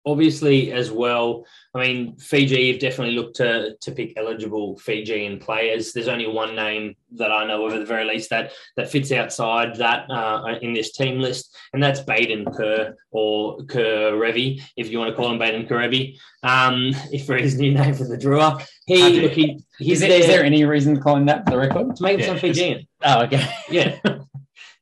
Speaker 4: obviously as well i mean fiji have definitely looked to to pick eligible fijian players. There's only one name that i know of at the very least that that fits outside that uh, in this team list and that's baden kerr or Kerevi, if you want to call him baden Kerevi, um if for his new name for the Drua he, look, he
Speaker 3: he's is, there, is there. any reason to call him that for the record?
Speaker 4: To make him yeah, sound fijian.
Speaker 3: Oh okay.
Speaker 4: Yeah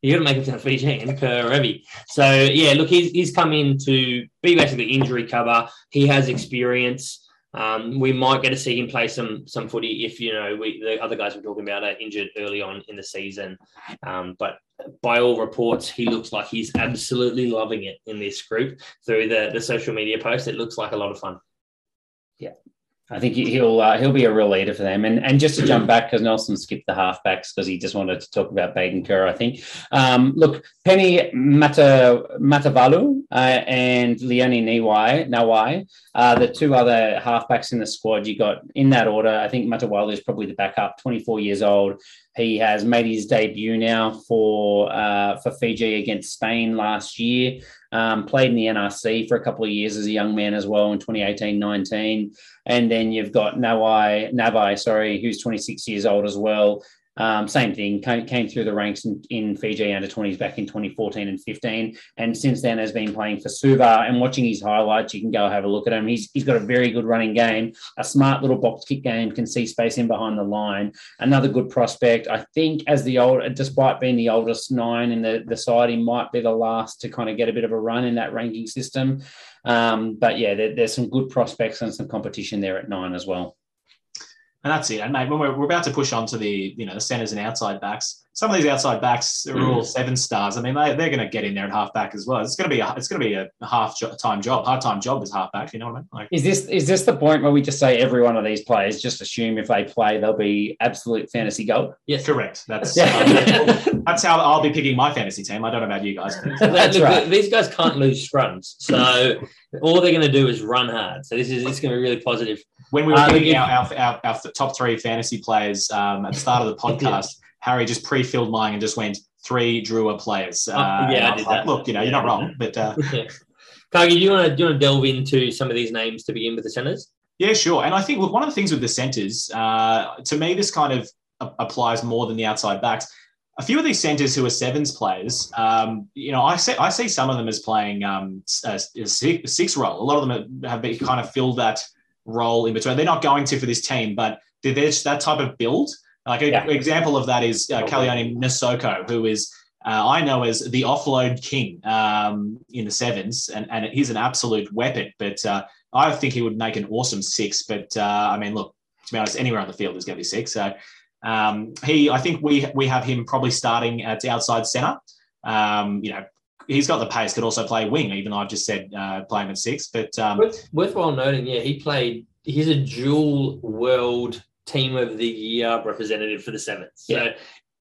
Speaker 4: you got to make him sound Fijian, Kerevi. So yeah, look, he's he's come in to be basically injury cover. He has experience. Um, we might get to see him play some some footy if you know we the other guys we're talking about are injured early on in the season. Um, but by all reports, he looks like he's absolutely loving it in this group through the the social media posts. It looks like a lot of fun.
Speaker 3: Yeah, I think he'll uh, he'll be a real leader for them. And and just to jump back because Nelson skipped the halfbacks because he just wanted to talk about Baden Kerr. I think. Um, look, Penny Mata Matavalu uh, and Leonie Niwai Nawai, uh, the two other halfbacks in the squad. You got in that order. I think Matavalu is probably the backup. Twenty four years old. He has made his debut now for uh, for Fiji against Spain last year. Um, played in the NRC for a couple of years as a young man as well in 2018-19. And then you've got Nawai, Navai, sorry, who's 26 years old as well. Um, same thing, came, came, through the ranks in, in, Fiji under 20s back in 2014 and 15. And since then has been playing for Suva and watching his highlights. You can go have a look at him. He's, he's got a very good running game, a smart little box kick game, can see space in behind the line. Another good prospect. I think as the old, despite being the oldest nine in the, the side, he might be the last to kind of get a bit of a run in that ranking system. Um, but yeah, there, there's some good prospects and some competition there at nine as well.
Speaker 5: And that's it. And mate, when we're, we're about to push on to the you know the centers and outside backs, some of these outside backs are all mm. seven stars. I mean, they, they're going to get in there at half back as well. It's going to be a, it's going to be a half time job, hard time job as half back. You know what I mean?
Speaker 3: Like, is this is this the point where we just say every one of these players just assume if they play they'll be absolute fantasy gold?
Speaker 5: Yes, correct. That's um, that's how I'll be picking my fantasy team. I don't know about you guys.
Speaker 4: that's Look, right. These guys can't lose scrums, so all they're going to do is run hard. So this is it's going to be really positive.
Speaker 5: When we were uh, picking our, our, our, our, top three fantasy players um, at the start of the podcast. Harry just pre-filled mine and just went three Drua players.
Speaker 4: Oh, uh, yeah, I did
Speaker 5: like, that. Look, you know, you're not wrong, but uh,
Speaker 4: Cargie, do you want to do you want to delve into some of these names to begin with the centers?
Speaker 5: Yeah, sure. And I think look, one of the things with the centers, uh, to me, this kind of applies more than the outside backs. A few of these centers who are sevens players, um, you know, I see I see some of them as playing um, a, a six, six role. A lot of them have been, kind of filled that role in between. They're not going to for this team, but they're that type of build like an yeah. example of that is uh, Kalione Nasoko, who is uh, I know as the offload king um, in the sevens, and, and he's an absolute weapon. But uh, I think he would make an awesome six. But uh, I mean, look, to be honest, anywhere on the field is going to be six. So um, he, I think we we have him probably starting at outside centre. Um, you know, he's got the pace, could also play wing, even though I've just said uh, play him at six. But um,
Speaker 4: Worth, worthwhile noting, yeah, he played. He's a dual world team of the year representative for the Sevens. So yeah.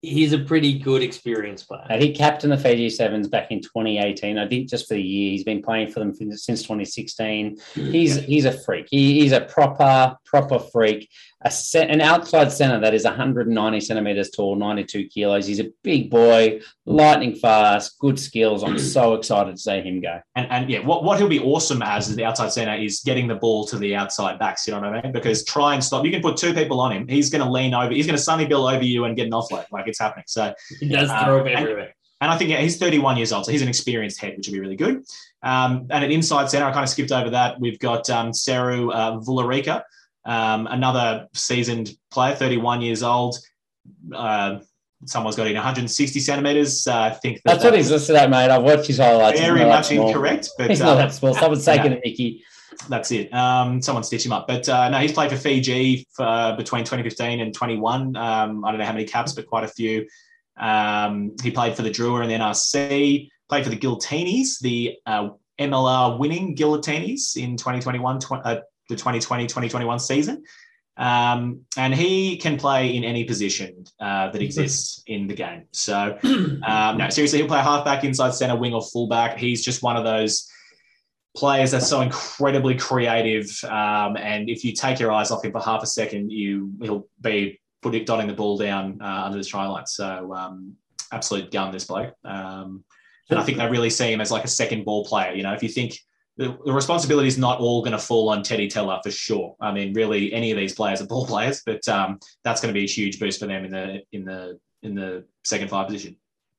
Speaker 4: he's a pretty good experienced player.
Speaker 3: Uh, he captained the Fiji Sevens back in 2018. I think just for the year. He's been playing for them since 2016. He's yeah. he's a freak. He, he's a proper proper freak, a set, an outside center that is 190 centimeters tall, 92 kilos. He's a big boy, lightning fast, good skills. I'm so excited to see him go.
Speaker 5: And, and yeah, what, what he'll be awesome as is the outside center is getting the ball to the outside backs. You know what I mean? Because try and stop. You can put two people on him. He's going to lean over. He's going to Sonny Bill over you and get an offload. Like it's happening. So
Speaker 4: he does throw
Speaker 5: um,
Speaker 4: everywhere.
Speaker 5: And I think yeah, he's 31 years old, so he's an experienced head, which would be really good. Um, and at inside center, I kind of skipped over that. We've got um, Seru uh, Vularica, um, another seasoned player, 31 years old. Uh, someone's got in 160 centimeters. Uh, I think
Speaker 3: that that's, what he's listed at, mate. I've watched his highlights.
Speaker 5: Very much incorrect, but
Speaker 3: he's not that small. Someone's taking it, Mickey.
Speaker 5: That's it. Um, someone stitch him up. But uh, no, he's played for Fiji for, uh, between 2015 and 21. Um, I don't know how many caps, but quite a few. Um, he played for the Drua and the NRC, played for the Giltinis, the uh, MLR winning Giltinis in 2021, tw- uh, the 2020 2021 season. Um, and he can play in any position uh, that exists in the game. So, um, no, seriously, he'll play halfback, inside center, wing, or fullback. He's just one of those players that's so incredibly creative. Um, and if you take your eyes off him for half a second, you he'll be putting dotting the ball down uh, under the try line. So um, absolute gun this bloke. Um, and I think they really see him as like a second ball player. You know, if you think the, responsibility is not all going to fall on Teti Tela for sure. I mean, really, any of these players are ball players, but um, that's going to be a huge boost for them in the in the in the second five position.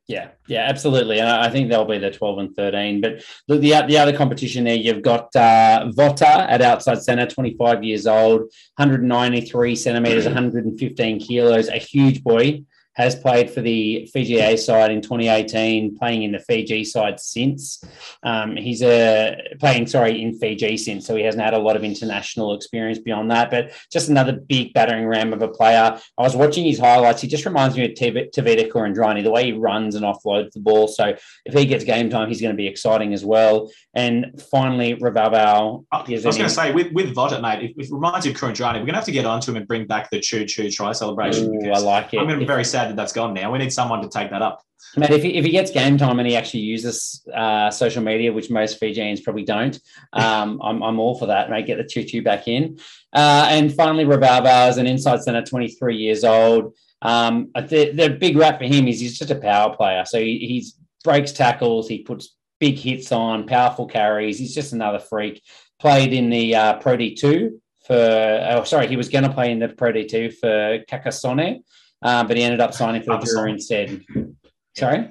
Speaker 3: Yeah, yeah, absolutely. And I think they'll be the 12 and 13. But the, the, the other competition there, you've got uh, Vota at outside centre, 25 years old, 193 centimetres, 115 kilos, a huge boy has played for the Fiji A side in 2018, playing in the Fiji side since. Um, he's a playing, sorry, in Fiji since, so he hasn't had a lot of international experience beyond that. But just another big battering ram of a player. I was watching his highlights. He just reminds me of Tevita Kuridrani, the way he runs and offloads the ball. So if he gets game time, he's going to be exciting as well. And finally, Ravouvou.
Speaker 5: I was going to say with with Vota, mate, if, if it reminds you of Kuridrani, we're going to have to get onto him and bring back the choo choo try celebration.
Speaker 3: Ooh, I like it.
Speaker 5: I'm going to be very sad sad that that's gone now. We need someone to take that up.
Speaker 3: Mate, if he, if he gets game time and he actually uses uh, social media, which most Fijians probably don't, um, I'm, I'm all for that, mate. Get the choo choo back in. Uh, and finally, Ravava is an inside center, 23 years old. Um, the, the big rap for him is he's just a power player. So he he's breaks tackles, he puts big hits on, powerful carries. He's just another freak. Played in the uh, Pro D2 for, oh, sorry, he was going to play in the Pro D2 for Kakasone um, but he ended up signing for the Drua instead. Sorry?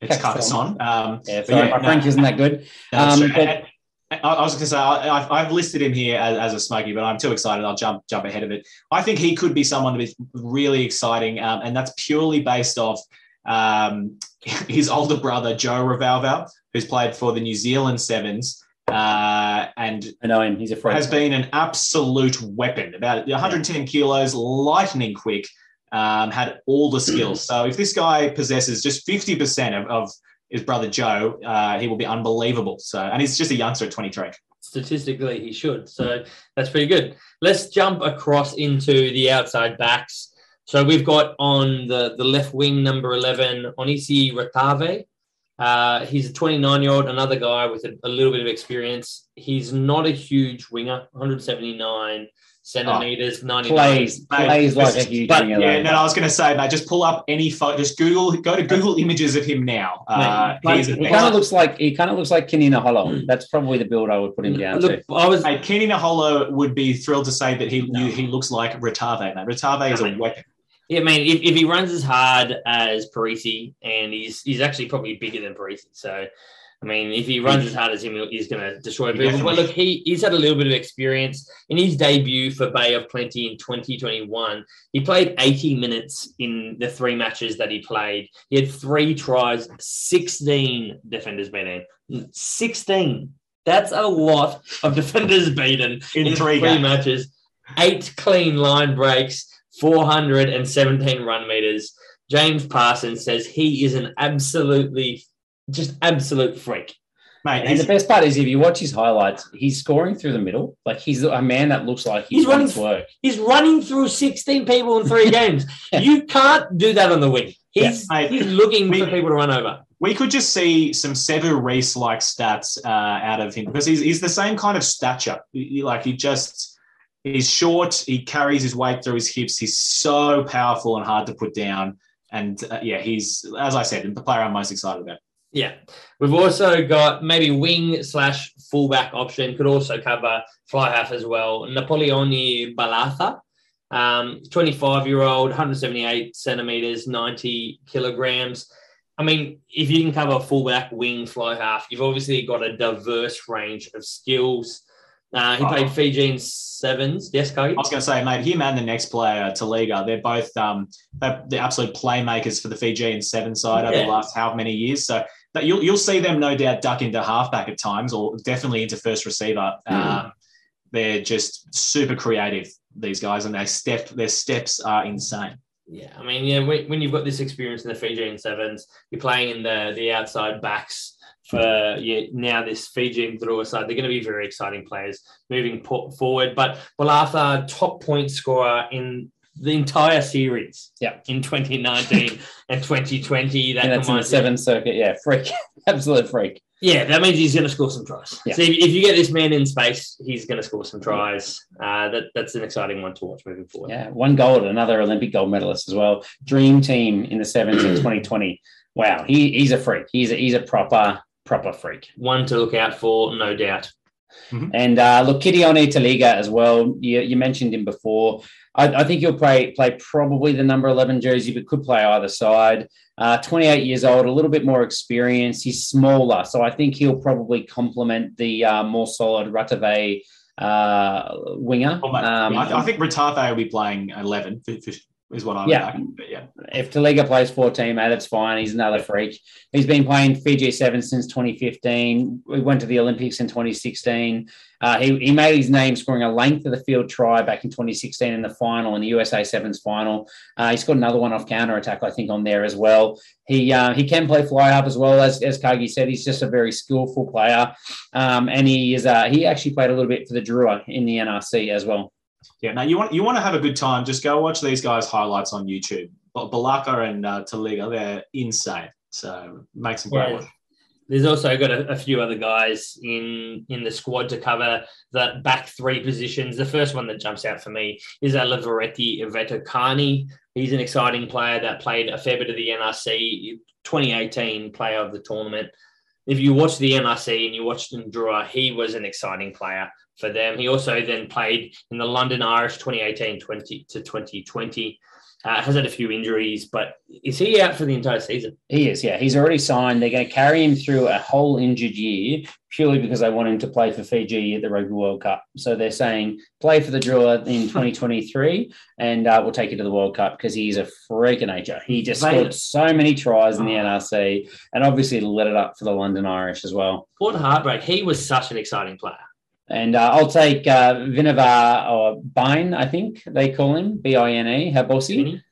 Speaker 5: It's Carcassonne. Um,
Speaker 3: yeah, sorry, yeah, my no, French isn't that good. Um,
Speaker 5: but, I was going to say I, have listed him here as, as, a smoky, but I'm too excited. I'll jump jump ahead of it. I think he could be someone that is really exciting, um, and that's purely based off um, his older brother Joe Ravouvou, who's played for the New Zealand Sevens. Uh, and
Speaker 3: I know him. He's a
Speaker 5: Has been an absolute weapon. About 110 yeah. kilos, lightning quick um, had all the skills. So if this guy possesses just 50% of, of his brother Joe, uh, he will be unbelievable. So, and he's just a youngster at 23.
Speaker 4: Statistically, he should. So that's pretty good. Let's jump across into the outside backs. So we've got on the, the left wing, number 11, Onisi Ratave. Uh, he's a 29 year old, another guy with a, a, little bit of experience. He's not a huge winger, 179 centimeters, oh, 99.
Speaker 3: Plays, plays like a huge
Speaker 5: but, Yeah, no, I was going to say, mate, just pull up any photo, just Google, go to Google images of him now. Uh,
Speaker 3: he kind of looks like he kind of looks like Kenny Naholo. Hmm. That's probably the build I would put him down Look, to.
Speaker 5: I was, mate, Kenny Naholo would be thrilled to say that he no. he looks like Ratave. Mate, Ratave is a weapon.
Speaker 4: Yeah, I mean, if, if he runs as hard as Parisi, and he's he's actually probably bigger than Parisi, so I mean, if he runs as hard as him, he's going to destroy people. But look, he, he's had a little bit of experience in his debut for Bay of Plenty in 2021. He played 80 minutes in the three matches that he played. He had three tries, 16 defenders beaten. 16. That's a lot of defenders beaten in, in three, three matches. Eight clean line breaks, 417 run meters. James Parsons says he is an absolutely just absolute freak.
Speaker 3: Mate, and the best part is if you watch his highlights, he's scoring through the middle. Like he's a man that looks like he's, he's running work.
Speaker 4: He's running through 16 people in three games. You can't do that on the wing. He's, yeah. he's looking we, for people to run over.
Speaker 5: We could just see some Sevu Reece like stats uh, out of him because he's, he's the same kind of stature. Like he just he's short. He carries his weight through his hips. He's so powerful and hard to put down. And uh, yeah, he's as I said, the player I'm most excited about.
Speaker 4: Yeah, we've also got maybe wing slash fullback option. Could also cover fly half as well. Napolioni Bolaca, um, 25 year old, 178 centimeters, 90 kilograms. I mean, if you can cover fullback, wing, fly half, you've obviously got a diverse range of skills. Uh, he
Speaker 5: Oh.
Speaker 4: played Fiji in sevens. Yes, Cody?
Speaker 5: I was going to say, mate, him and the next player, Taliga, they're both um, they're the absolute playmakers for the Fijian seven side over the last how many years. So that you'll you'll see them no doubt duck into halfback at times, or definitely into first receiver. Um, they're just super creative, these guys, and they step their steps are insane.
Speaker 4: Yeah, I mean, yeah, when, when you've got this experience in the Fijian sevens, you're playing in the the outside backs for yeah, now this Fijian through side. They're going to be very exciting players moving forward. But Bolaca, top point scorer in the entire series.
Speaker 3: Yeah.
Speaker 4: in 2019 and 2020. That
Speaker 3: And that's in the
Speaker 4: combines-
Speaker 3: seven circuit. Yeah, freak, absolute freak.
Speaker 4: Yeah, that means he's going to score some tries.
Speaker 3: Yeah.
Speaker 4: So if, if you get this man in space, he's going to score some tries. Uh, that that's an exciting one to watch moving forward.
Speaker 3: Yeah, one gold, another Olympic gold medalist as well. Dream team in the sevens in 2020. Wow, he, he's a freak. He's a, he's a proper proper freak.
Speaker 4: One to look out for, no doubt.
Speaker 3: And uh, look, Kitione Taliga as well. You, you mentioned him before. I, I think he'll play play probably the number 11 jersey, but could play either side. Uh, 28 years old, a little bit more experience. He's smaller, so I think he'll probably complement the uh, more solid Ratave uh, winger. Um,
Speaker 5: I, I think Ratave will be playing eleven. f- f- Is what I
Speaker 3: Yeah.
Speaker 5: But yeah,
Speaker 3: if Taliga plays 14, mate, it's fine. He's another freak. He's been playing Fiji 7 since 2015. We went to the Olympics in 2016. Uh, he, he made his name scoring a length of the field try back in 2016 in the final, in the USA Sevens final. Uh, he's got another one off counter attack, I think, on there as well. He uh, he can play fly up as well as as Cargie said. He's just a very skillful player, um, and he is uh, he actually played a little bit for the Drua in the NRC as well.
Speaker 5: Yeah. Now you want you want to have a good time? Just go watch these guys' highlights on YouTube. But Bolaca and uh, Taliga, they're insane. So make some great
Speaker 4: Yeah. There's also got a, a few other guys in in the squad to cover the back three positions. The first one that jumps out for me is Alivereti Veitokani. He's an exciting player that played a fair bit of the NRC 2018 player of the tournament. If you watch the NRC and you watched Ndrua, he was an exciting player for them. He also then played in the London Irish 2018 20 to 2020. Uh, has had a few injuries, but is he out for the entire season?
Speaker 3: He is, yeah. He's already signed. They're going to carry him through a whole injured year purely because they want him to play for Fiji at the Rugby World Cup. So they're saying play for the Drua in 2023 and uh, we'll take you to the World Cup because he's a freak of nature. He just
Speaker 4: They-
Speaker 3: scored so many tries in the NRC and obviously lit it up for the London Irish as well.
Speaker 4: What a heartbreak. He was such an exciting player.
Speaker 3: And uh, I'll take uh, Vinaya or Bine, I think they call him, B I N E, Habosi.
Speaker 4: Vinny?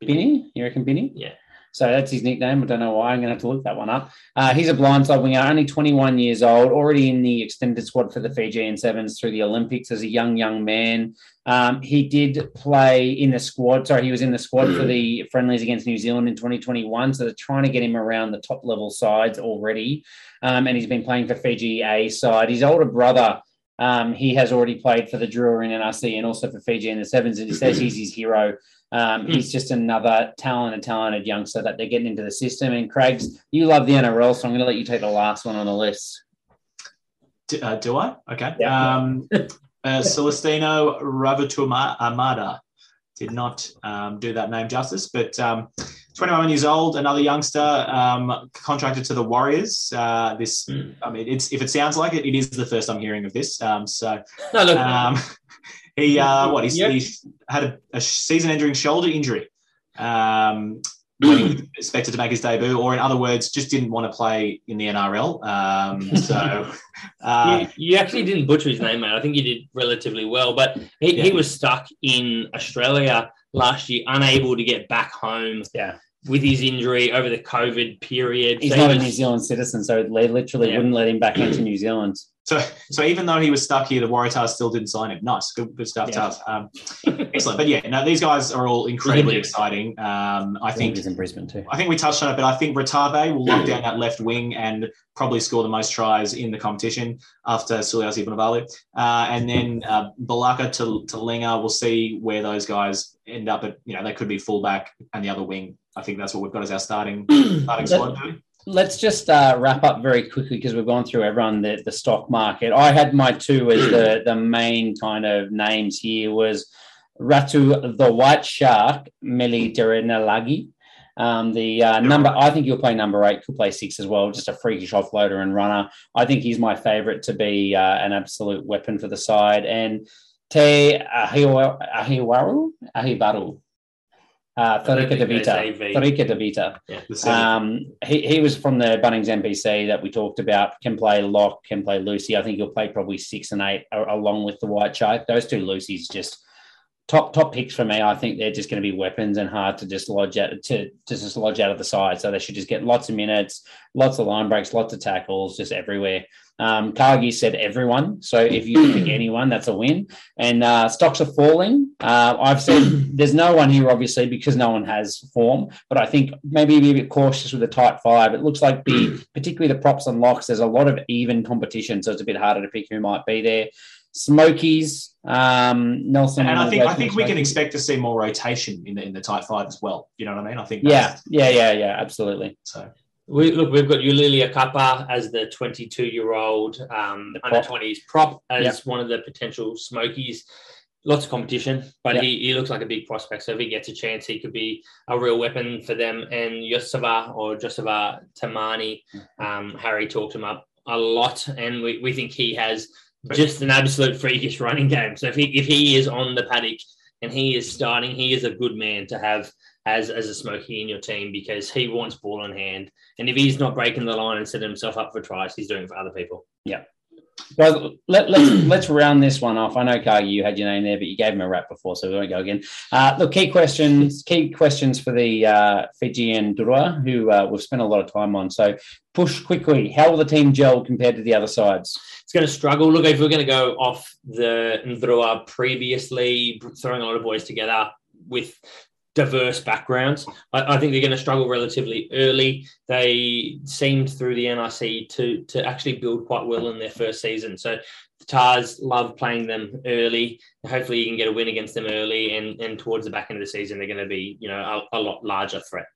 Speaker 3: Binny? You reckon Binny?
Speaker 4: Yeah.
Speaker 3: So that's his nickname. I don't know why. I'm going to have to look that one up. Uh, he's a blindside winger, only 21 years old, already in the extended squad for the Fijian Sevens through the Olympics as a young, young man. Um, he did play in the squad. Sorry, he was in the squad for the friendlies against New Zealand in 2021. So they're trying to get him around the top level sides already. Um, and he's been playing for Fiji A side. His older brother, um, he has already played for the Drua in NRC and also for Fiji in the Sevens. And he says he's his hero. Um, he's just another talented, talented youngster that they're getting into the system. And Craig's, you love the NRL, so I'm going to let you take the last one on the list.
Speaker 5: Do, uh, do I? Okay.
Speaker 3: Yeah.
Speaker 5: Um, uh, Celestino Ravutaumada did not um, do that name justice, but um, 21 years old, another youngster um, contracted to the Warriors. Uh, this,
Speaker 4: Hmm.
Speaker 5: I mean, it's if it sounds like it, it is the first I'm hearing of this. Um, so
Speaker 4: No, look,
Speaker 5: um, he, uh, what, he's,
Speaker 4: Yeah.
Speaker 5: he's had a, a season-ending shoulder injury. Um, when he was expected to make his debut, or in other words, just didn't want to play in the NRL. Um, so, uh,
Speaker 4: you, you actually didn't butcher his name, mate. I think you did relatively well, but he,
Speaker 5: Yeah.
Speaker 4: he was stuck in Australia last year, unable to get back home
Speaker 3: Yeah.
Speaker 4: With his injury over the COVID period.
Speaker 3: He's
Speaker 4: So he
Speaker 3: not a New Zealand citizen, so they literally
Speaker 4: Yeah.
Speaker 3: wouldn't let him back into New Zealand.
Speaker 5: So, so even though he was stuck here, the Waratahs still didn't sign him. Nice, good, good stuff,
Speaker 3: Yeah.
Speaker 5: Tahs. Um, excellent. But yeah, no, these guys are all incredibly exciting. Um, I
Speaker 3: think in Brisbane too.
Speaker 5: I think we touched on it, but I think Ratave will lock down that left wing and probably score the most tries in the competition after Suliasi Vunivalu. Uh, and then uh, Bolaca to, to Linga, we'll see where those guys end up at. You know, they could be fullback and the other wing. I think that's what we've got as our starting starting squad.
Speaker 3: Let's just uh, wrap up very quickly because we've gone through everyone the, the stock market. I had my two as the, the main kind of names here was Ratu the White Shark, Meli Derenalagi. Um, the uh, number, I think he'll play number eight, could play six as well, just a freakish offloader and runner. I think he's my favourite to be uh, an absolute weapon for the side. And Te Ahiwa- Ahiwaru, Ahibaru, uh,
Speaker 4: don't
Speaker 3: Thorika
Speaker 4: think they
Speaker 3: Davita,
Speaker 4: say V.
Speaker 3: Thorika Davita.
Speaker 5: The.
Speaker 3: Um, he, he was from the Bunnings NPC that we talked about. Can play lock, can play Lucy. I think he'll play probably six and eight along with the White Shark. Those two Lucy's just top top picks for me. I think they're just going to be weapons and hard to just lodge out to, to just lodge out of the side. So they should just get lots of minutes, lots of line breaks, lots of tackles, just everywhere. Um, Cargie said everyone. So if you can pick anyone, that's a win. And uh, stocks are falling. Uh, I've said there's no one here, obviously, because no one has form. But I think maybe be a bit cautious with the tight five. It looks like the particularly the props and locks. There's a lot of even competition, so it's a bit harder to pick who might be there. Smokies, um, Nelson,
Speaker 5: and I think I think we can expect to see more rotation in the in the tight five as well. You know what I mean? I think
Speaker 3: Yeah,
Speaker 5: that's-
Speaker 3: yeah, yeah, yeah, absolutely.
Speaker 5: So
Speaker 4: We look, we've got Ulilia Kappa as the 22 year old um, under 20s prop as
Speaker 3: Yep.
Speaker 4: one of the potential smokies. Lots of competition, but
Speaker 3: Yep.
Speaker 4: he, he looks like a big prospect. So if he gets a chance, he could be a real weapon for them. And Yosava or Josava Tamani, um, Harry talked him up a lot, and we, we think he has just an absolute freakish running game. So if he if he is on the paddock and he is starting, he is a good man to have as as a smoky in your team because he wants ball in hand. And if he's not breaking the line and setting himself up for tries, he's doing it for other people.
Speaker 3: Guys, let, let's let's round this one off. I know, Cargie, you had your name there, but you gave him a rap before, so we won't go again. Uh, look, key questions, key questions for the uh, Fijian Drua, who uh, we've spent a lot of time on. So, push quickly. How will the team gel compared to the other sides?
Speaker 4: It's going to struggle. Look, if we're going to go off the Ndrua previously, throwing a lot of boys together with diverse backgrounds, I, I think they're going to struggle relatively early. They seemed through the NRC to to actually build quite well in their first season. So the Tahs love playing them early. Hopefully, you can get a win against them early, and and towards the back end of the season, they're going to be you know a, a lot larger threat.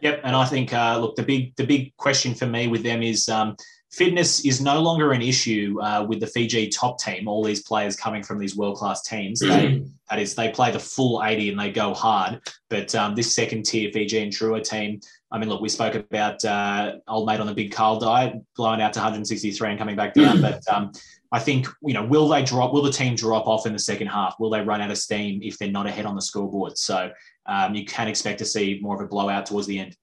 Speaker 5: Yep, and I think uh, look the big the big question for me with them is um, fitness is no longer an issue uh, with the Fiji top team. All these players coming from these world class teams, they, that is, they play the full eighty and they go hard. But um, this second tier Fijian Drua team, I mean, look, we spoke about uh, old mate on the big Carl diet, blowing out to 163 and coming back down, but. Um, I think you know, will they drop? Will the team drop off in the second half? Will they run out of steam if they're not ahead on the scoreboard? So um, you can expect to see more of a blowout towards the end.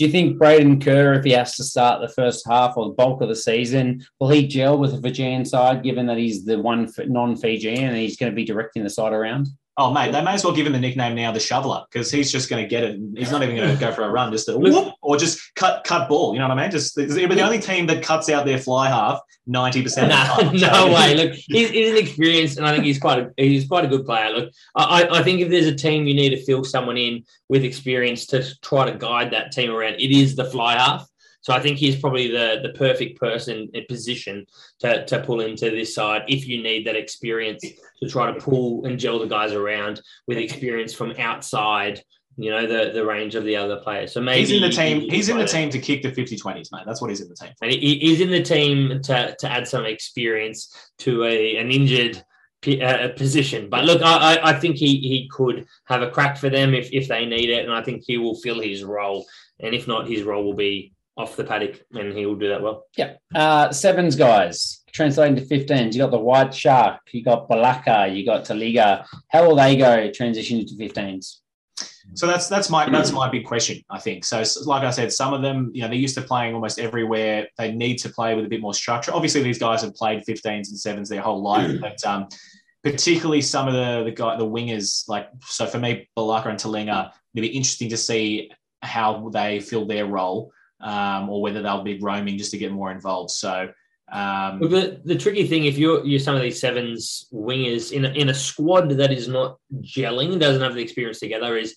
Speaker 3: Do you think Braden Kerr, if he has to start the first half or the bulk of the season, will he gel with the Fijian side, given that he's the one non Fijian and he's going to be directing the side around?
Speaker 5: Oh, mate, they may as well give him the nickname now, the shoveler, because he's just going to get it. He's not even going to go for a run, just a whoop, or just cut cut ball. You know what I mean? Just it'll be the only team that cuts out their fly half ninety percent of the
Speaker 4: No,
Speaker 5: time.
Speaker 4: no way. Look, he's, he's an experienced, and I think he's quite a, he's quite a good player. Look, I, I think if there's a team you need to fill someone in with experience to try to guide that team around, it is the fly half. So I think he's probably the the perfect person in position to, to pull into this side if you need that experience to try to pull and gel the guys around with experience from outside. You know the the range of the other players. So maybe
Speaker 5: He's in the team.
Speaker 4: you
Speaker 5: He's in the team to kick the 50-20s, mate. That's what he's in the team. for.
Speaker 4: and he, he's in the team to, to add some experience to a an injured p- uh, position. But look, I, I- I think he, he could have a crack for them if, if they need it, and I think he will fill his role. And if not, his role will be off the paddock, and he will do that well.
Speaker 3: Yeah. Uh, sevens guys, translating to 15s. You got the White Shark, you got Bolaca, you got Taliga. How will they go transition to 15s?
Speaker 5: So that's that's my that's my big question. I think so. s- Like I said, some of them, you know, they're used to playing almost everywhere. They need to play with a bit more structure. Obviously, these guys have played 15s and sevens their whole life, but um, particularly some of the the guy the wingers, like so for me, Bolaca and Taliga, it'd be interesting to see how they fill their role, um, or whether they'll be roaming just to get more involved. So. Um,
Speaker 4: the, the tricky thing, if you're you're some of these sevens wingers in a, in a squad that is not gelling, doesn't have the experience together, is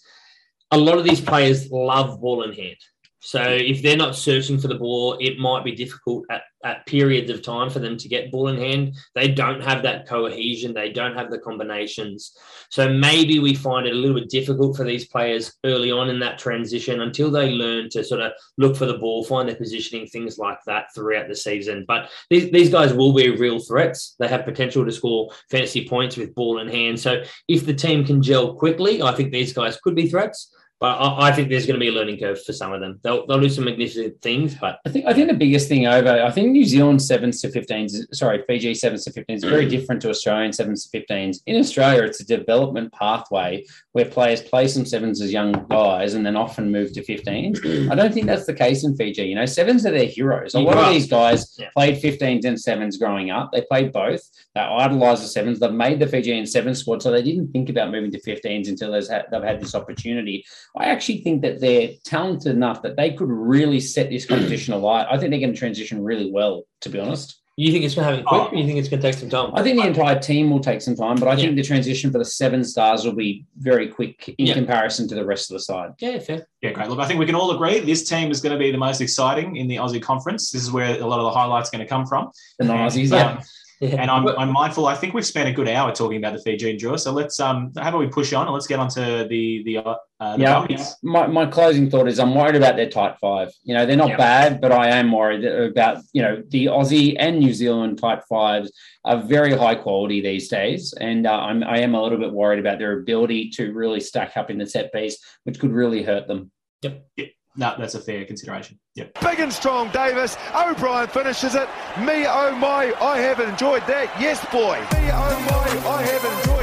Speaker 4: a lot of these players love ball in hand. So if they're not searching for the ball, it might be difficult at, at periods of time for them to get ball in hand. They don't have that cohesion. They don't have the combinations. So maybe we find it a little bit difficult for these players early on in that transition until they learn to sort of look for the ball, find their positioning, things like that throughout the season. But these, these guys will be real threats. They have potential to score fantasy points with ball in hand. So if the team can gel quickly, I think these guys could be threats. But I, I think there's going to be a learning curve for some of them. They'll, they'll do some magnificent things, but
Speaker 3: I think I think the biggest thing over I think New Zealand sevens to fifteens, sorry, Fiji sevens to fifteens is very mm. different to Australian sevens to fifteens. In Australia, it's a development pathway where players play some sevens as young guys and then often move to fifteens. Mm. I don't think that's the case in Fiji. You know, sevens are their heroes. A lot of these guys
Speaker 4: Yeah.
Speaker 3: played 15s and sevens growing up. They played both. They idolise the sevens. They've made the Fijian seven squad, so they didn't think about moving to 15s until they've had this opportunity. I actually think that they're talented enough that they could really set this competition alight. I think they're going to transition really well, to be honest.
Speaker 4: you think it's going to happen quick or you think it's going to take some time?
Speaker 3: I think the entire team will take some time, but I
Speaker 4: Yeah.
Speaker 3: think the transition for the seven stars will be very quick in
Speaker 4: Yeah.
Speaker 3: comparison to the rest of the side.
Speaker 4: Yeah, fair.
Speaker 5: Yeah, great. Look, I think we can all agree this team is going to be the most exciting in the Aussie conference. This is where a lot of the highlights are going to come from.
Speaker 3: The Aussies,
Speaker 5: And, um,
Speaker 4: yeah. Yeah.
Speaker 5: and I'm, I'm mindful. I think we've spent a good hour talking about the Fijian Drua. So let's um, how about we push on and let's get onto the the uh, the
Speaker 3: Yeah, my, my closing thought is I'm worried about their tight five. You know, they're not
Speaker 4: Yeah.
Speaker 3: bad, but I am worried about, you know, the Aussie and New Zealand tight fives are very high quality these days. And uh, I'm, I am a little bit worried about their ability to really stack up in the set piece, which could really hurt them.
Speaker 5: No, that's a fair consideration.
Speaker 1: Big and strong Davis. O'Brien finishes it. Me, oh my, I haven't enjoyed that. Yes, boy. Me, oh my, I haven't enjoyed